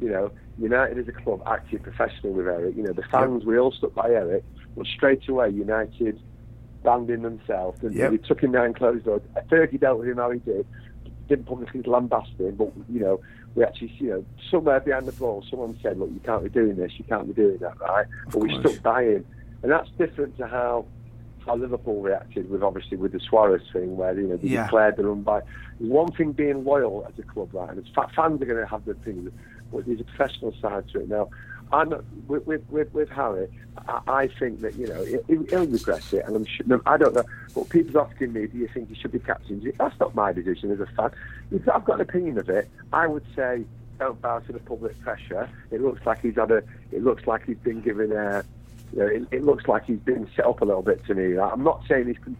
you know, United as a club acted professionally with Eric. You know, the fans, we all stuck by Eric, but straight away United banding themselves and Yep. they took him down closed doors. Fergie dealt with him how he did. Didn't publicly lambast him, but you know, we actually, you know, somewhere behind the ball, someone said, "Look, you can't be doing this. You can't be doing that, right?" Of but we stuck by him, and that's different to how how Liverpool reacted with obviously with the Suarez thing, where you know they Yeah. declared their own by. There's one thing being loyal as a club, right? And it's, fans are going to have their opinion, but there's a professional side to it. Now, I'm with, with, with, with Harry. I, I think that you know he, he'll regret it, and I'm sure. I don't know, but people's asking me, "Do you think he should be captain?" That's not my decision as a fan. If I've got an opinion of it, I would say don't bow to the public pressure. It looks like he's had a. It looks like he's been given a. You know, it, it looks like he's been set up a little bit to me. I'm not saying he's.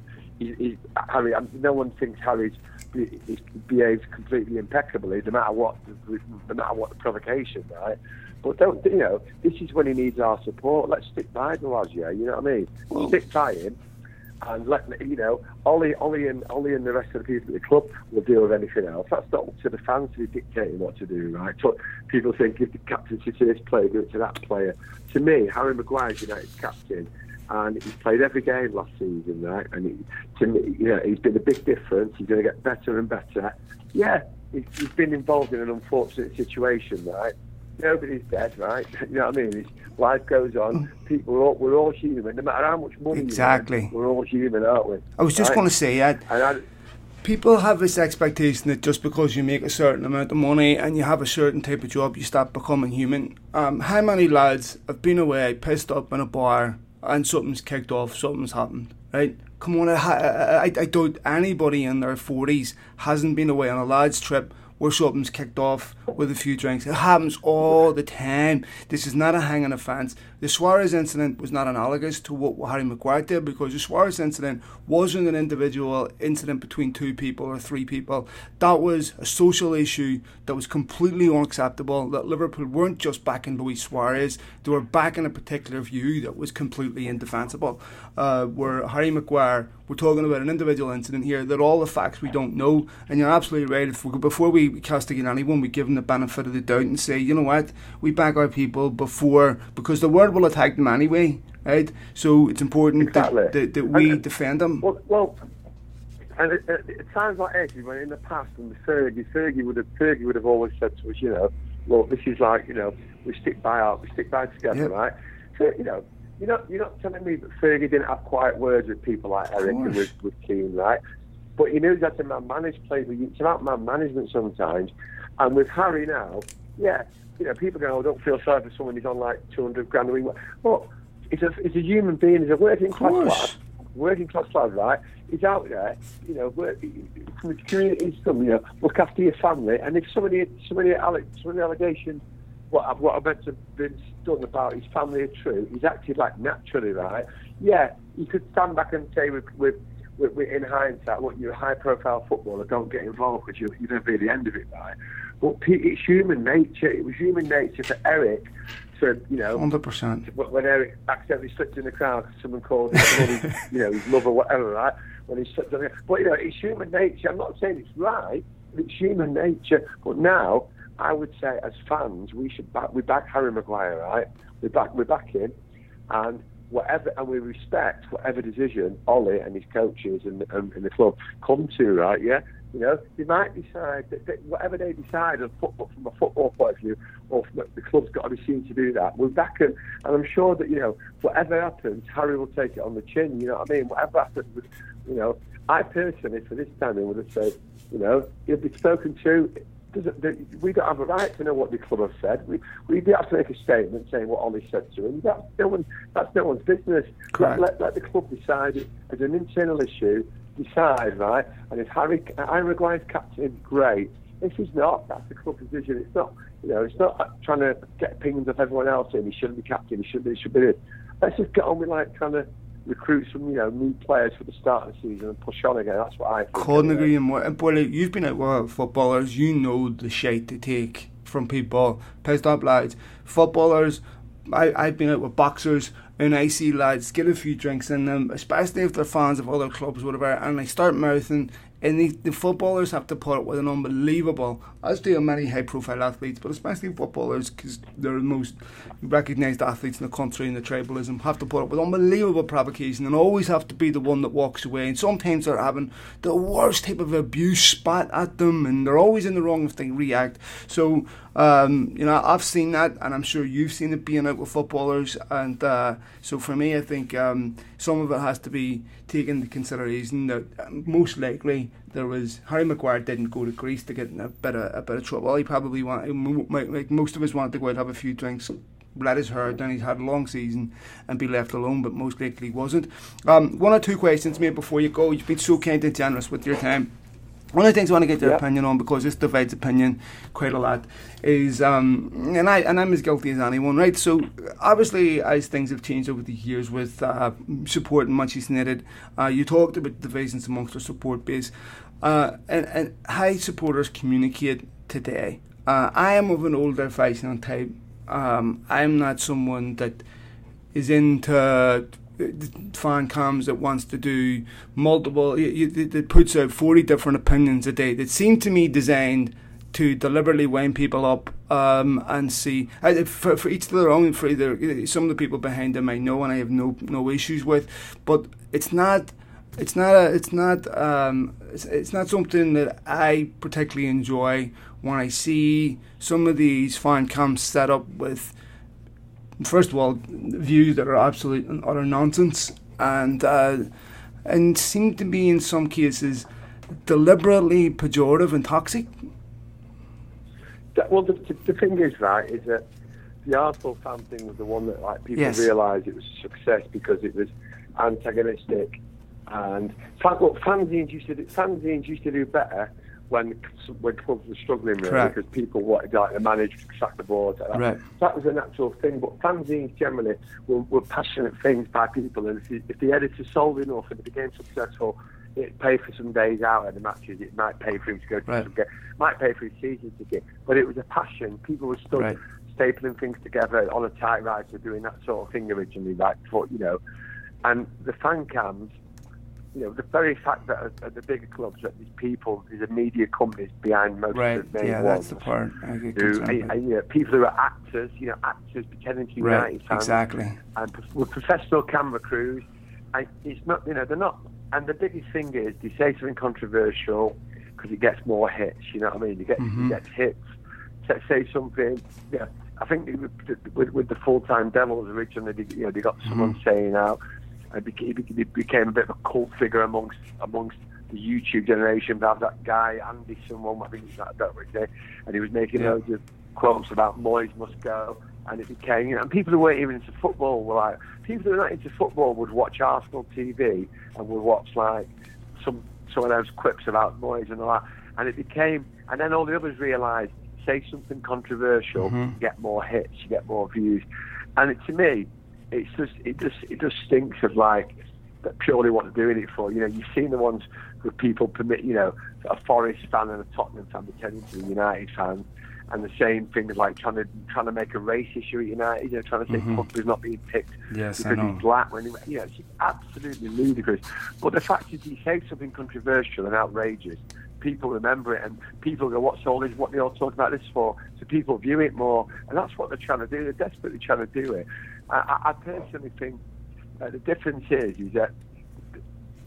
Harry, I'm, no one thinks Harry's be, he's behaved completely impeccably, no matter what, no matter what the provocation, right? But don't you know? This is when he needs our support. Let's stick by the lads, yeah. You know what I mean? Well- stick by him, and let you know. Ole, Ole, and Ole, and the rest of the people at the club will deal with anything else. That's not up to the fans to be dictating what to do, right? So people think if the captaincy to this player, do it to that player. To me, Harry Maguire's United's captain, and he's played every game last season, right? And he, to me, you know, he's been a big difference. He's going to get better and better. Yeah, he's, he's been involved in an unfortunate situation, right? Nobody's dead, right? You know what I mean? It's, life goes on. People, we're all, we're all human. No matter how much money Exactly. we're all human, aren't we? I was just Right? going to say, And I, people have this expectation that just because you make a certain amount of money and you have a certain type of job, you start becoming human. Um, how many lads have been away, pissed up in a bar, and something's kicked off, something's happened, right? Come on, I, I, I, doubt anybody in their 40s hasn't been away on a lads' trip where something's kicked off with a few drinks. It happens all the time. This is not a hang hanging offence. The Suarez incident was not analogous to what Harry Maguire did because the Suarez incident wasn't an individual incident between two people or three people. That was a social issue that was completely unacceptable. That Liverpool weren't just backing Luis Suarez, they were backing a particular view that was completely indefensible. Uh, where Harry Maguire, we're talking about an individual incident here that all the facts we don't know, and you're absolutely right. If we, before we castigate anyone, we give them the benefit of the doubt and say, you know what, we back our people before because the world will attack them anyway, right? So it's important Exactly. that, that, that we And- uh, defend them. Well, well and it, it, it sounds like Eddie, when in the past, and Fergie, Fergie would have, Fergie would have always said to us, you know, look, this is like, you know, we stick by our, we stick by together, Yep. right? So, you know, you're not, you're not telling me that Fergie didn't have quiet words with people like Eric and with, with Keane, right? But you knew he had to man manage players. It's about man management sometimes. And with Harry now, yeah, you know, people go, oh, don't feel sorry for someone who's on like 200 grand a week. Well, he's a, he's a human being, he's a working class lad working class lad, right? He's out there, you know, work, from the community, some, you know, look after your family. And if somebody, somebody, somebody allegations, what I've, what I've meant to have been done about his family are true, he's acted like naturally, right? Yeah, you could stand back and say with, with in hindsight, look, you're a high-profile footballer, don't get involved because you, you're going to be the end of it, right? But it's human nature. It was human nature for Eric to, you know, 100%. When Eric accidentally slipped in the crowd because someone called him, you know, his love or whatever, right? When he slipped on the But, you know, it's human nature. I'm not saying it's right, but it's human nature. But now, I would say as fans, we should back, we back Harry Maguire, right? We back, we back him. And whatever, and we respect whatever decision Ole and his coaches and, and, and the club come to, right? Yeah? You know, they might decide that, that whatever they decide on football, from a football point of view, or the club's got to be seen to do that. We're back and, and I'm sure that you know whatever happens, Harry will take it on the chin. You know what I mean? Whatever happens, you know, I personally for this time would have said, you know, he'll be spoken to. We don't have a right to know what the club have said. We we do have to make a statement saying what Ole said to him. That's no one. That's no one's business. Let, let, let the club decide it as an internal issue. Decide right, and if Harry Harry Maguire's captain, great. If he's not, that's the club's decision. It's not, you know, it's not trying to get opinions of everyone else saying he shouldn't be captain, he should be, he should be this. Let's just get on with like trying to recruit some, you know, new players for the start of the season and push on again. That's what I think. Couldn't agree more. And boy, you've been at work footballers, you know the shite to take from people. Pissed up lads. Footballers, I, I've been out with boxers and I see lads get a few drinks in them, especially if they're fans of other clubs, whatever, and they start mouthing and the, the footballers have to put up with an unbelievable, as do many high profile athletes, but especially footballers because they're the most recognised athletes in the country in the tribalism, have to put up with unbelievable provocation and always have to be the one that walks away. And sometimes they're having the worst type of abuse spat at them and they're always in the wrong if they react. So, um, you know, I've seen that and I'm sure you've seen it being out with footballers. And uh, so for me, I think um, some of it has to be taken into consideration that um, most likely there was Harry Maguire didn't go to Greece to get in a bit of, a bit of trouble. He probably wanted, like most of us wanted to go out and have a few drinks, let his hair down. He's had a long season and be left alone, but most likely wasn't. Um, one or two questions, mate, before you go. You've been so kind and generous with your time. One of the things I want to get your yep. opinion on because this divides opinion quite a lot is, um, and I and I'm as guilty as anyone, right? So obviously, as things have changed over the years with uh, support in Manchester United, uh, you talked about divisions amongst our support base, uh, and and how supporters communicate today. Uh, I am of an older fashion type. Um, I'm not someone that is into fan cams that wants to do multiple, that puts out 40 different opinions a day that seem to me designed to deliberately wind people up um, and see for, for each of their own. For either some of the people behind them I know and I have no no issues with, but it's not it's not a, it's not um, it's, it's not something that I particularly enjoy when I see some of these fan cams set up with first of all, views that are absolute and utter nonsense, and uh, and seem to be in some cases deliberately pejorative and toxic. Well, the, the thing is, right, is that the Arsenal fan thing was the one that like people yes. realised it was a success because it was antagonistic, and look, fanzines used to do, fanzines used to do better when when clubs were struggling really Correct. because people wanted like the manager to sack the board. That. Right. that was a natural thing. But fanzines generally were, were passionate things by people, and if, you, if the editor sold enough and it became successful, it paid for some days out at the matches. It might pay for him to go to right. some game, might pay for his season ticket. But it was a passion. People were still right. stapling things together on a typewriter, doing that sort of thing originally, like for you know. And the fan cams you know, the very fact that at, at the bigger clubs that these people, these media companies behind most right. of the main yeah, ones. that's the part. I get who, I, I, you know, people who are actors, you know, actors pretending to be right. United fans, exactly, and with professional camera crews. And it's not, you know, they're not. And the biggest thing is they say something controversial because it gets more hits. You know what I mean? You get mm-hmm. you get hits. Say, say something. Yeah, I think with, with the full time Devils originally, you know, they got someone mm-hmm. saying out he became a bit of a cult figure amongst amongst the YouTube generation. But that guy Andy, someone I think he's not that name, and he was making yeah. loads of quotes about Moyes must go, and it became you know, and people who weren't even into football were like people who were not into football would watch Arsenal TV and would watch like some some of those quips about Moyes and all that, and it became and then all the others realised say something controversial, mm-hmm. get more hits, you get more views, and it, to me it's just it just it just stinks of like purely what they're doing it for. You know, you've seen the ones where people permit, you know, a Forest fan and a Tottenham fan pretending to be United fan, and the same thing is like trying to trying to make a race issue at United. You know, trying to say mm-hmm. Pogba's not being picked yes, because he's black. When he, you know, it's absolutely ludicrous. But the fact is, he says something controversial and outrageous. People remember it, and people go, "What's all this? What are they all talking about this for?" So people view it more, and that's what they're trying to do. They're desperately trying to do it. I, I personally think uh, the difference is is that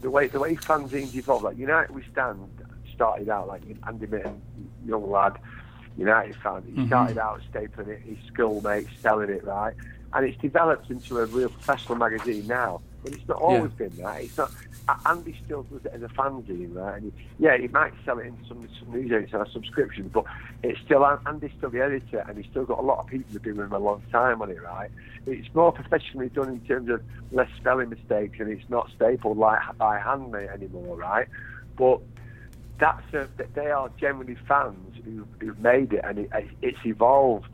the way the way fanzines evolve, like United We Stand started out like Andy Mitten, young lad, United fan. He mm-hmm. started out stapling it, his schoolmates selling it, right? And it's developed into a real professional magazine now. But it's not always yeah. been that. It's not. Andy still does it as a fanzine, right? And yeah, he might sell it in some some news editors or subscriptions, but it's still Andy's still the editor, and he's still got a lot of people who've been with him a long time on it, right? It's more professionally done in terms of less spelling mistakes, and it's not stapled like by hand anymore, right? But that's a, they are generally fans who, who've made it, and it, it's evolved.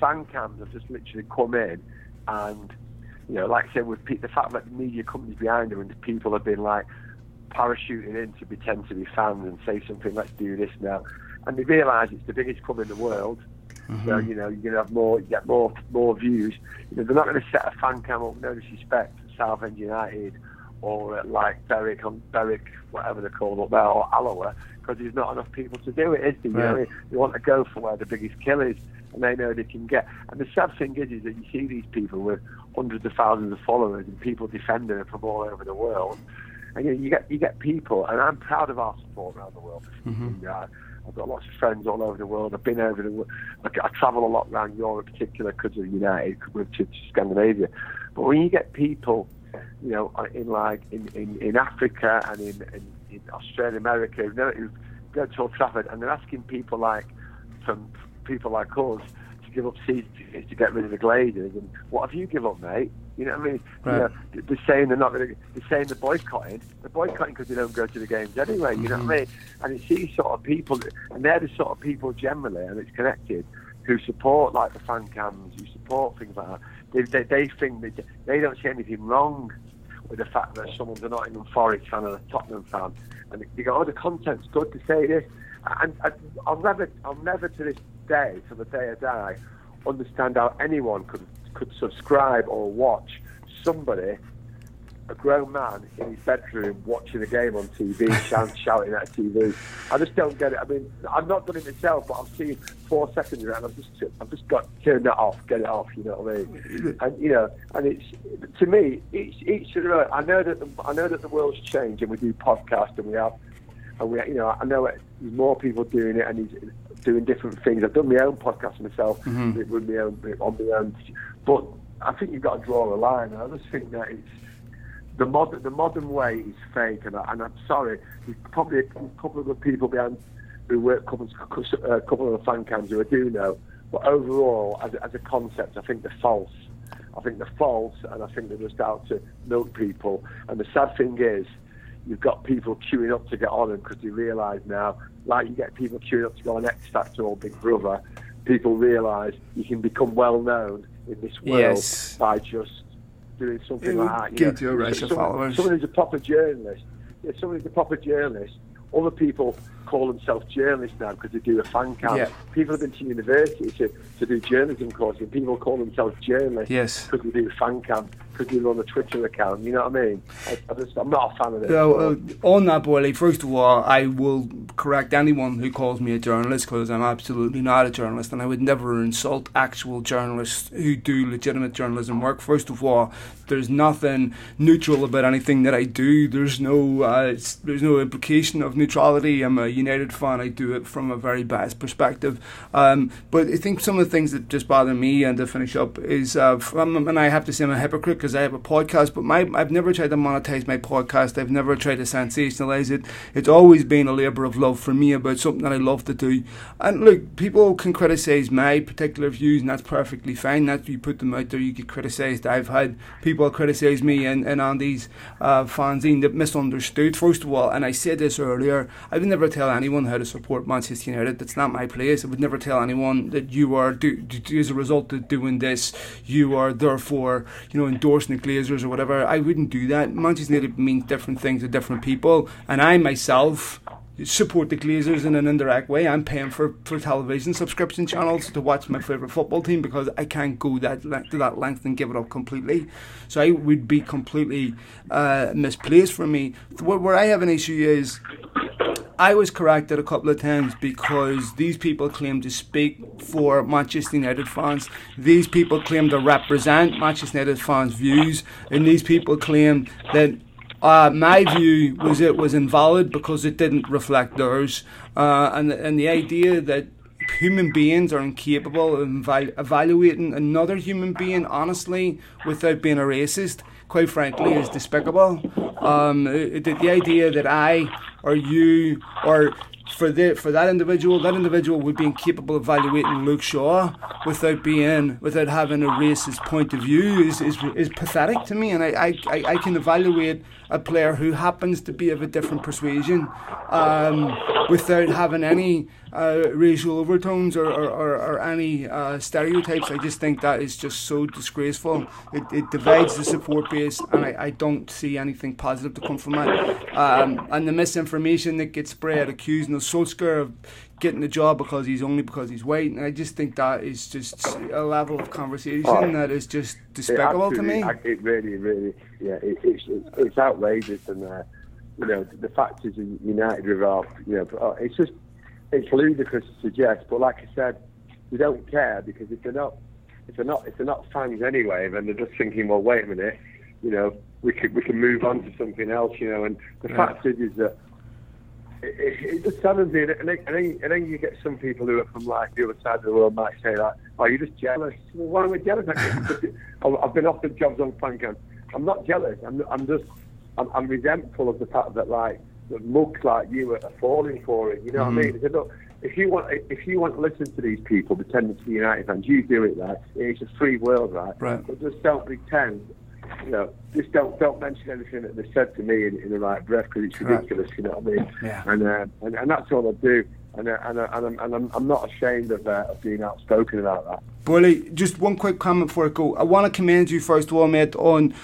Fan cams have just literally come in and you know, like I said, with the fact that the media companies behind them and people have been like parachuting in to pretend to be fans and say something, let's do this now, and they realise it's the biggest club in the world. Mm-hmm. So you know you're to have more, you get more, more views. You know they're not going to set a fan cam up. No disrespect, Southend United or like Berwick on Berwick, whatever they're called up there, or Alloa, because there's not enough people to do it, is there? You, know, you want to go for where the biggest kill is, and they know they can get. And the sad thing is, is that you see these people with hundreds of thousands of followers and people defending them from all over the world. And you, know, you get you get people, and I'm proud of our support around the world. Mm-hmm. I've got lots of friends all over the world. I've been over the world. I, I travel a lot around Europe, in particular because of United, moved to, to Scandinavia. But when you get people you know, in like in, in, in Africa and in, in, in Australia, America, who, know, who go to Old Trafford and they're asking people like from people like us to give up season tickets to get rid of the Glazers. And what have you give up, mate? You know what I mean? Right. You know, they're saying they're not going to. They're saying they're boycotting. They're boycotting because they don't go to the games anyway. You mm-hmm. know what I mean? And it's these sort of people, and they're the sort of people generally, and it's connected, who support like the fan cams, who support things like that. They, they, they think they, they don't see anything wrong with the fact that someone's a Nottingham Forest fan and a Tottenham fan, and you go, "Oh, the content's good to say this," and, and I'll never, I'll never to this day, to the day I die, understand how anyone could could subscribe or watch somebody a grown man in his bedroom watching a game on TV, shout, shouting at TV. I just don't get it. I mean, I've not done it myself, but I've seen four seconds of it, and I've just, I've just got turn that off, get it off. You know what I mean? And you know, and it's to me, each each. I know that the, I know that the world's changed, and we do podcasts, and we have, and we, you know, I know it, there's more people doing it, and doing different things. I've done my own podcast myself mm-hmm. with my own on my own, but I think you've got to draw a line. I just think that it's the modern the modern way is fake, and, I, and I'm sorry. There's probably a couple of the people behind who work couple, a uh, couple of the fan cams who I do know, but overall, as, as a concept, I think they're false. I think they're false, and I think they're just out to milk people. And the sad thing is, you've got people queuing up to get on them because they realise now, like you get people queuing up to go on X Factor or Big Brother, people realise you can become well known in this world yes. by just doing something like that. You give know, you a race of followers. Someone who's a proper journalist. Yeah, someone who's a proper journalist. Other people call themselves journalists now because they do a fan cam. Yeah. People have been to university to, to do journalism courses. People call themselves journalists yes. because they do a fan cam because you run a Twitter account. You know what I mean? I, am not a fan of it. So, uh, on that, Boyle, first of all, I will correct anyone who calls me a journalist because I'm absolutely not a journalist and I would never insult actual journalists who do legitimate journalism work. First of all, there's nothing neutral about anything that I do. There's no uh, there's no implication of neutrality. I'm a United fan. I do it from a very biased perspective. Um, but I think some of the things that just bother me and to finish up is, uh, from, and I have to say I'm a hypocrite because I have a podcast, but my I've never tried to monetize my podcast. I've never tried to sensationalize it. It's always been a labour of love for me about something that I love to do. And look, people can criticize my particular views, and that's perfectly fine. That you put them out there, you get criticized. I've had people criticize me and, and on these uh, fanzine that misunderstood. First of all, and I said this earlier, I would never tell anyone how to support Manchester United. That's not my place. I would never tell anyone that you are, do, do, as a result of doing this, you are therefore, you know, endorsing the Glazers or whatever. I wouldn't do that. Manchester United means different things to different people, and I myself support the Glazers in an indirect way. I'm paying for, for television subscription channels to watch my favourite football team because I can't go that to that length and give it up completely. So I would be completely uh, misplaced for me. Where, where I have an issue is I was corrected a couple of times because these people claim to speak for Manchester United fans. These people claim to represent Manchester United fans' views, and these people claim that uh, my view was it was invalid because it didn't reflect theirs, uh, and and the idea that human beings are incapable of evaluating another human being honestly without being a racist, quite frankly, is despicable. Um, the, the idea that I or you or for the for that individual, that individual would be incapable of evaluating Luke Shaw without being without having a racist point of view is is, is pathetic to me, and I, I, I can evaluate a player who happens to be of a different persuasion um, without having any uh, racial overtones or, or, or, or any uh, stereotypes. I just think that is just so disgraceful. It, it divides the support base, and I, I don't see anything positive to come from it. Um, and the misinformation that gets spread accusing of Solskjaer of getting the job because he's only because he's white. And I just think that is just a level of conversation oh, that is just despicable to me. It really, really, yeah, it, it's, it's, outrageous, and uh, you know the fact is United are, you know, it's just it's ludicrous to suggest. But like I said, we don't care because if they're not, if they're not, if they're not fans anyway, then they're just thinking, well, wait a minute, you know, we can we can move on to something else, you know. And the yeah. fact is, is that it, it, just saddens me. And then, and, then, and then you get some people who are from like the other side of the world might say that, oh, you're just jealous. Well, why am I jealous? I've been offered jobs on Frank. I'm not jealous. I'm, I'm just, I'm, I'm resentful of the fact that like the mugs like you are falling for it. You know mm-hmm. what I mm-hmm. mean? look, if you want, if you want to listen to these people pretending to be United fans, you do it. Right? It's a free world, right? Right. But just don't pretend you know, just don't don't mention anything that they said to me in, in the right breath because it's ridiculous. You know what I mean? Yeah. And uh, and, and that's all I do. And uh, and, uh, and, I'm, and I'm, I'm not ashamed of, uh, of being outspoken about that. Boyley, just one quick comment before I go. I want to commend you first of all, mate, on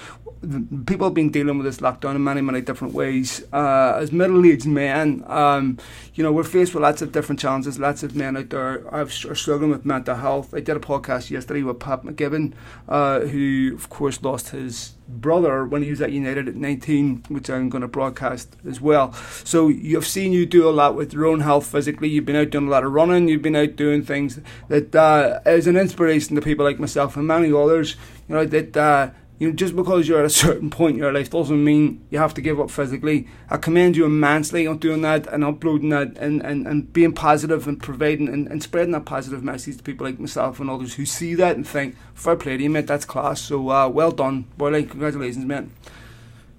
people have been dealing with this lockdown in many, many different ways. Uh, as middle-aged men, um, you know, we're faced with lots of different challenges. Lots of men out there are struggling with mental health. I did a podcast yesterday with Pat McGibbon, uh, who, of course, lost his brother when he was at United at 19, which I'm going to broadcast as well. So you've seen you do a lot with your own health physically. You've been out doing a lot of running. You've been out doing things that uh, is an inspiration to people like myself and many others. You know that uh, you know, just because you're at a certain point in your life doesn't mean you have to give up physically. I commend you immensely on doing that and uploading that and, and, and being positive and providing and, and spreading that positive message to people like myself and others who see that and think, fair play to you, mate, that's class. So uh, well done, Boyle. Congratulations, mate.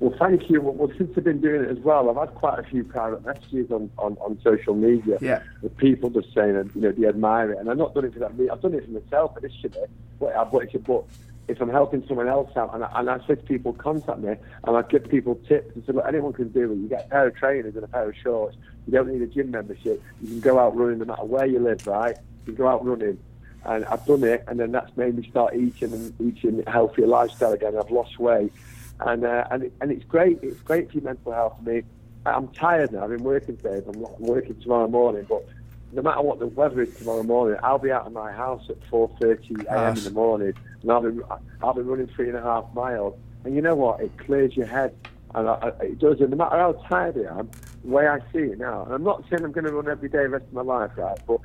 Well, thank you. Well, since I've been doing it as well, I've had quite a few private messages on, on, on social media yeah. with people just saying, you know, they admire it. And I've not done it for that. I've done it for myself initially, but, but, but if I'm helping someone else out, and I, and I said people contact me, and I give people tips and said, look, anyone can do it. You get a pair of trainers and a pair of shorts. You don't need a gym membership. You can go out running no matter where you live, right? You can go out running. And I've done it, and then that's made me start eating and eating a healthier lifestyle again. I've lost weight, and uh, and it, and it's great. It's great for your mental health. For me, I'm tired now. I've been working today. I'm working tomorrow morning, but no matter what the weather is tomorrow morning, I'll be out of my house at 4:30 a.m. in the morning, and I'll be I'll be running three and a half miles. And you know what? It clears your head, and I, it does. And no matter how tired I am, the way I see it now, and I'm not saying I'm going to run every day the rest of my life, right? But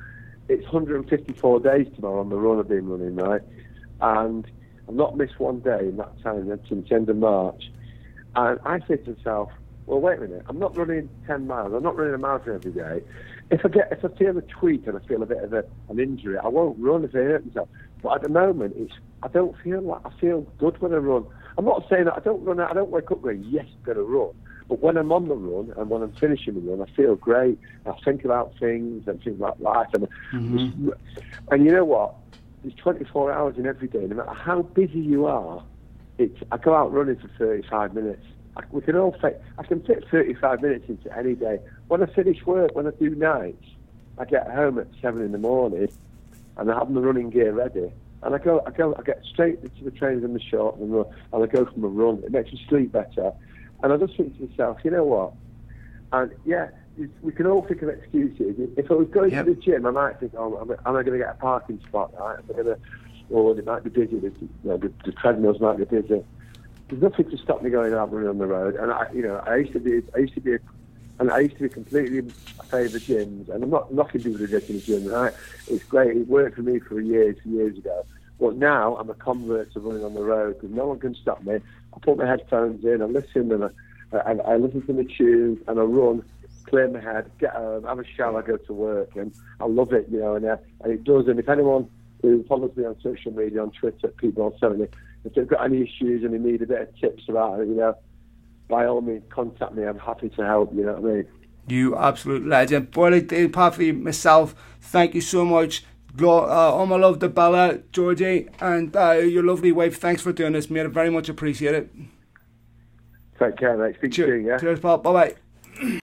it's 154 days tomorrow on the run I've been running, right? And I've not missed one day in that time since the end of March. And I say to myself, well, wait a minute, I'm not running 10 miles, I'm not running a marathon every day if I get if I feel a tweak and I feel a bit of a, an injury, I won't run if I hurt myself. But at the moment, it's I don't feel like I feel good when I run. I'm not saying that I don't run. I don't wake up going yes, I'm gonna run. But when I'm on the run and when I'm finishing the run, I feel great. I think about things and things about life. And mm-hmm. and you know what? There's 24 hours in every day. No matter how busy you are, it's I go out running for 35 minutes. I, we can all fit. I can fit 35 minutes into any day. When I finish work, when I do nights, I get home at seven in the morning, and I have my running gear ready, and I go, I go, I get straight into the trainers and the short, and, uh, and I go for my run. It makes me sleep better, and I just think to myself, you know what? And yeah, we can all think of excuses. If I was going yep. to the gym, I might think, oh, am I going to get a parking spot? Right? Am I going to, or it might be busy. The, you know, the, the treadmills might be busy there's nothing to stop me going out running on the road. And I, you know, I used to be, I used to be, a, and I used to be completely in favour of gyms. And I'm not knocking people who get in the gym. Right? It's great. It worked for me for years, years ago. But now I'm a convert to running on the road because no one can stop me. I put my headphones in, I listen, and I, I, I listen to the tunes, and I run, clear my head, get home, have a shower, go to work, and I love it, you know. And, uh, and it does. And if anyone who follows me on social media, on Twitter, people on 70, if they've got any issues and they need a bit of tips about it, you know, by all means, contact me. I'm happy to help. You know what I mean? You absolute legend. Boy, Puffy, myself, thank you so much. Uh, all my love to Bella, Georgie, and uh, your lovely wife. Thanks for doing this, mate. I very much appreciate it. Take care, mate. Speak Cheers, soon, yeah? Cheers, Paul. Bye bye.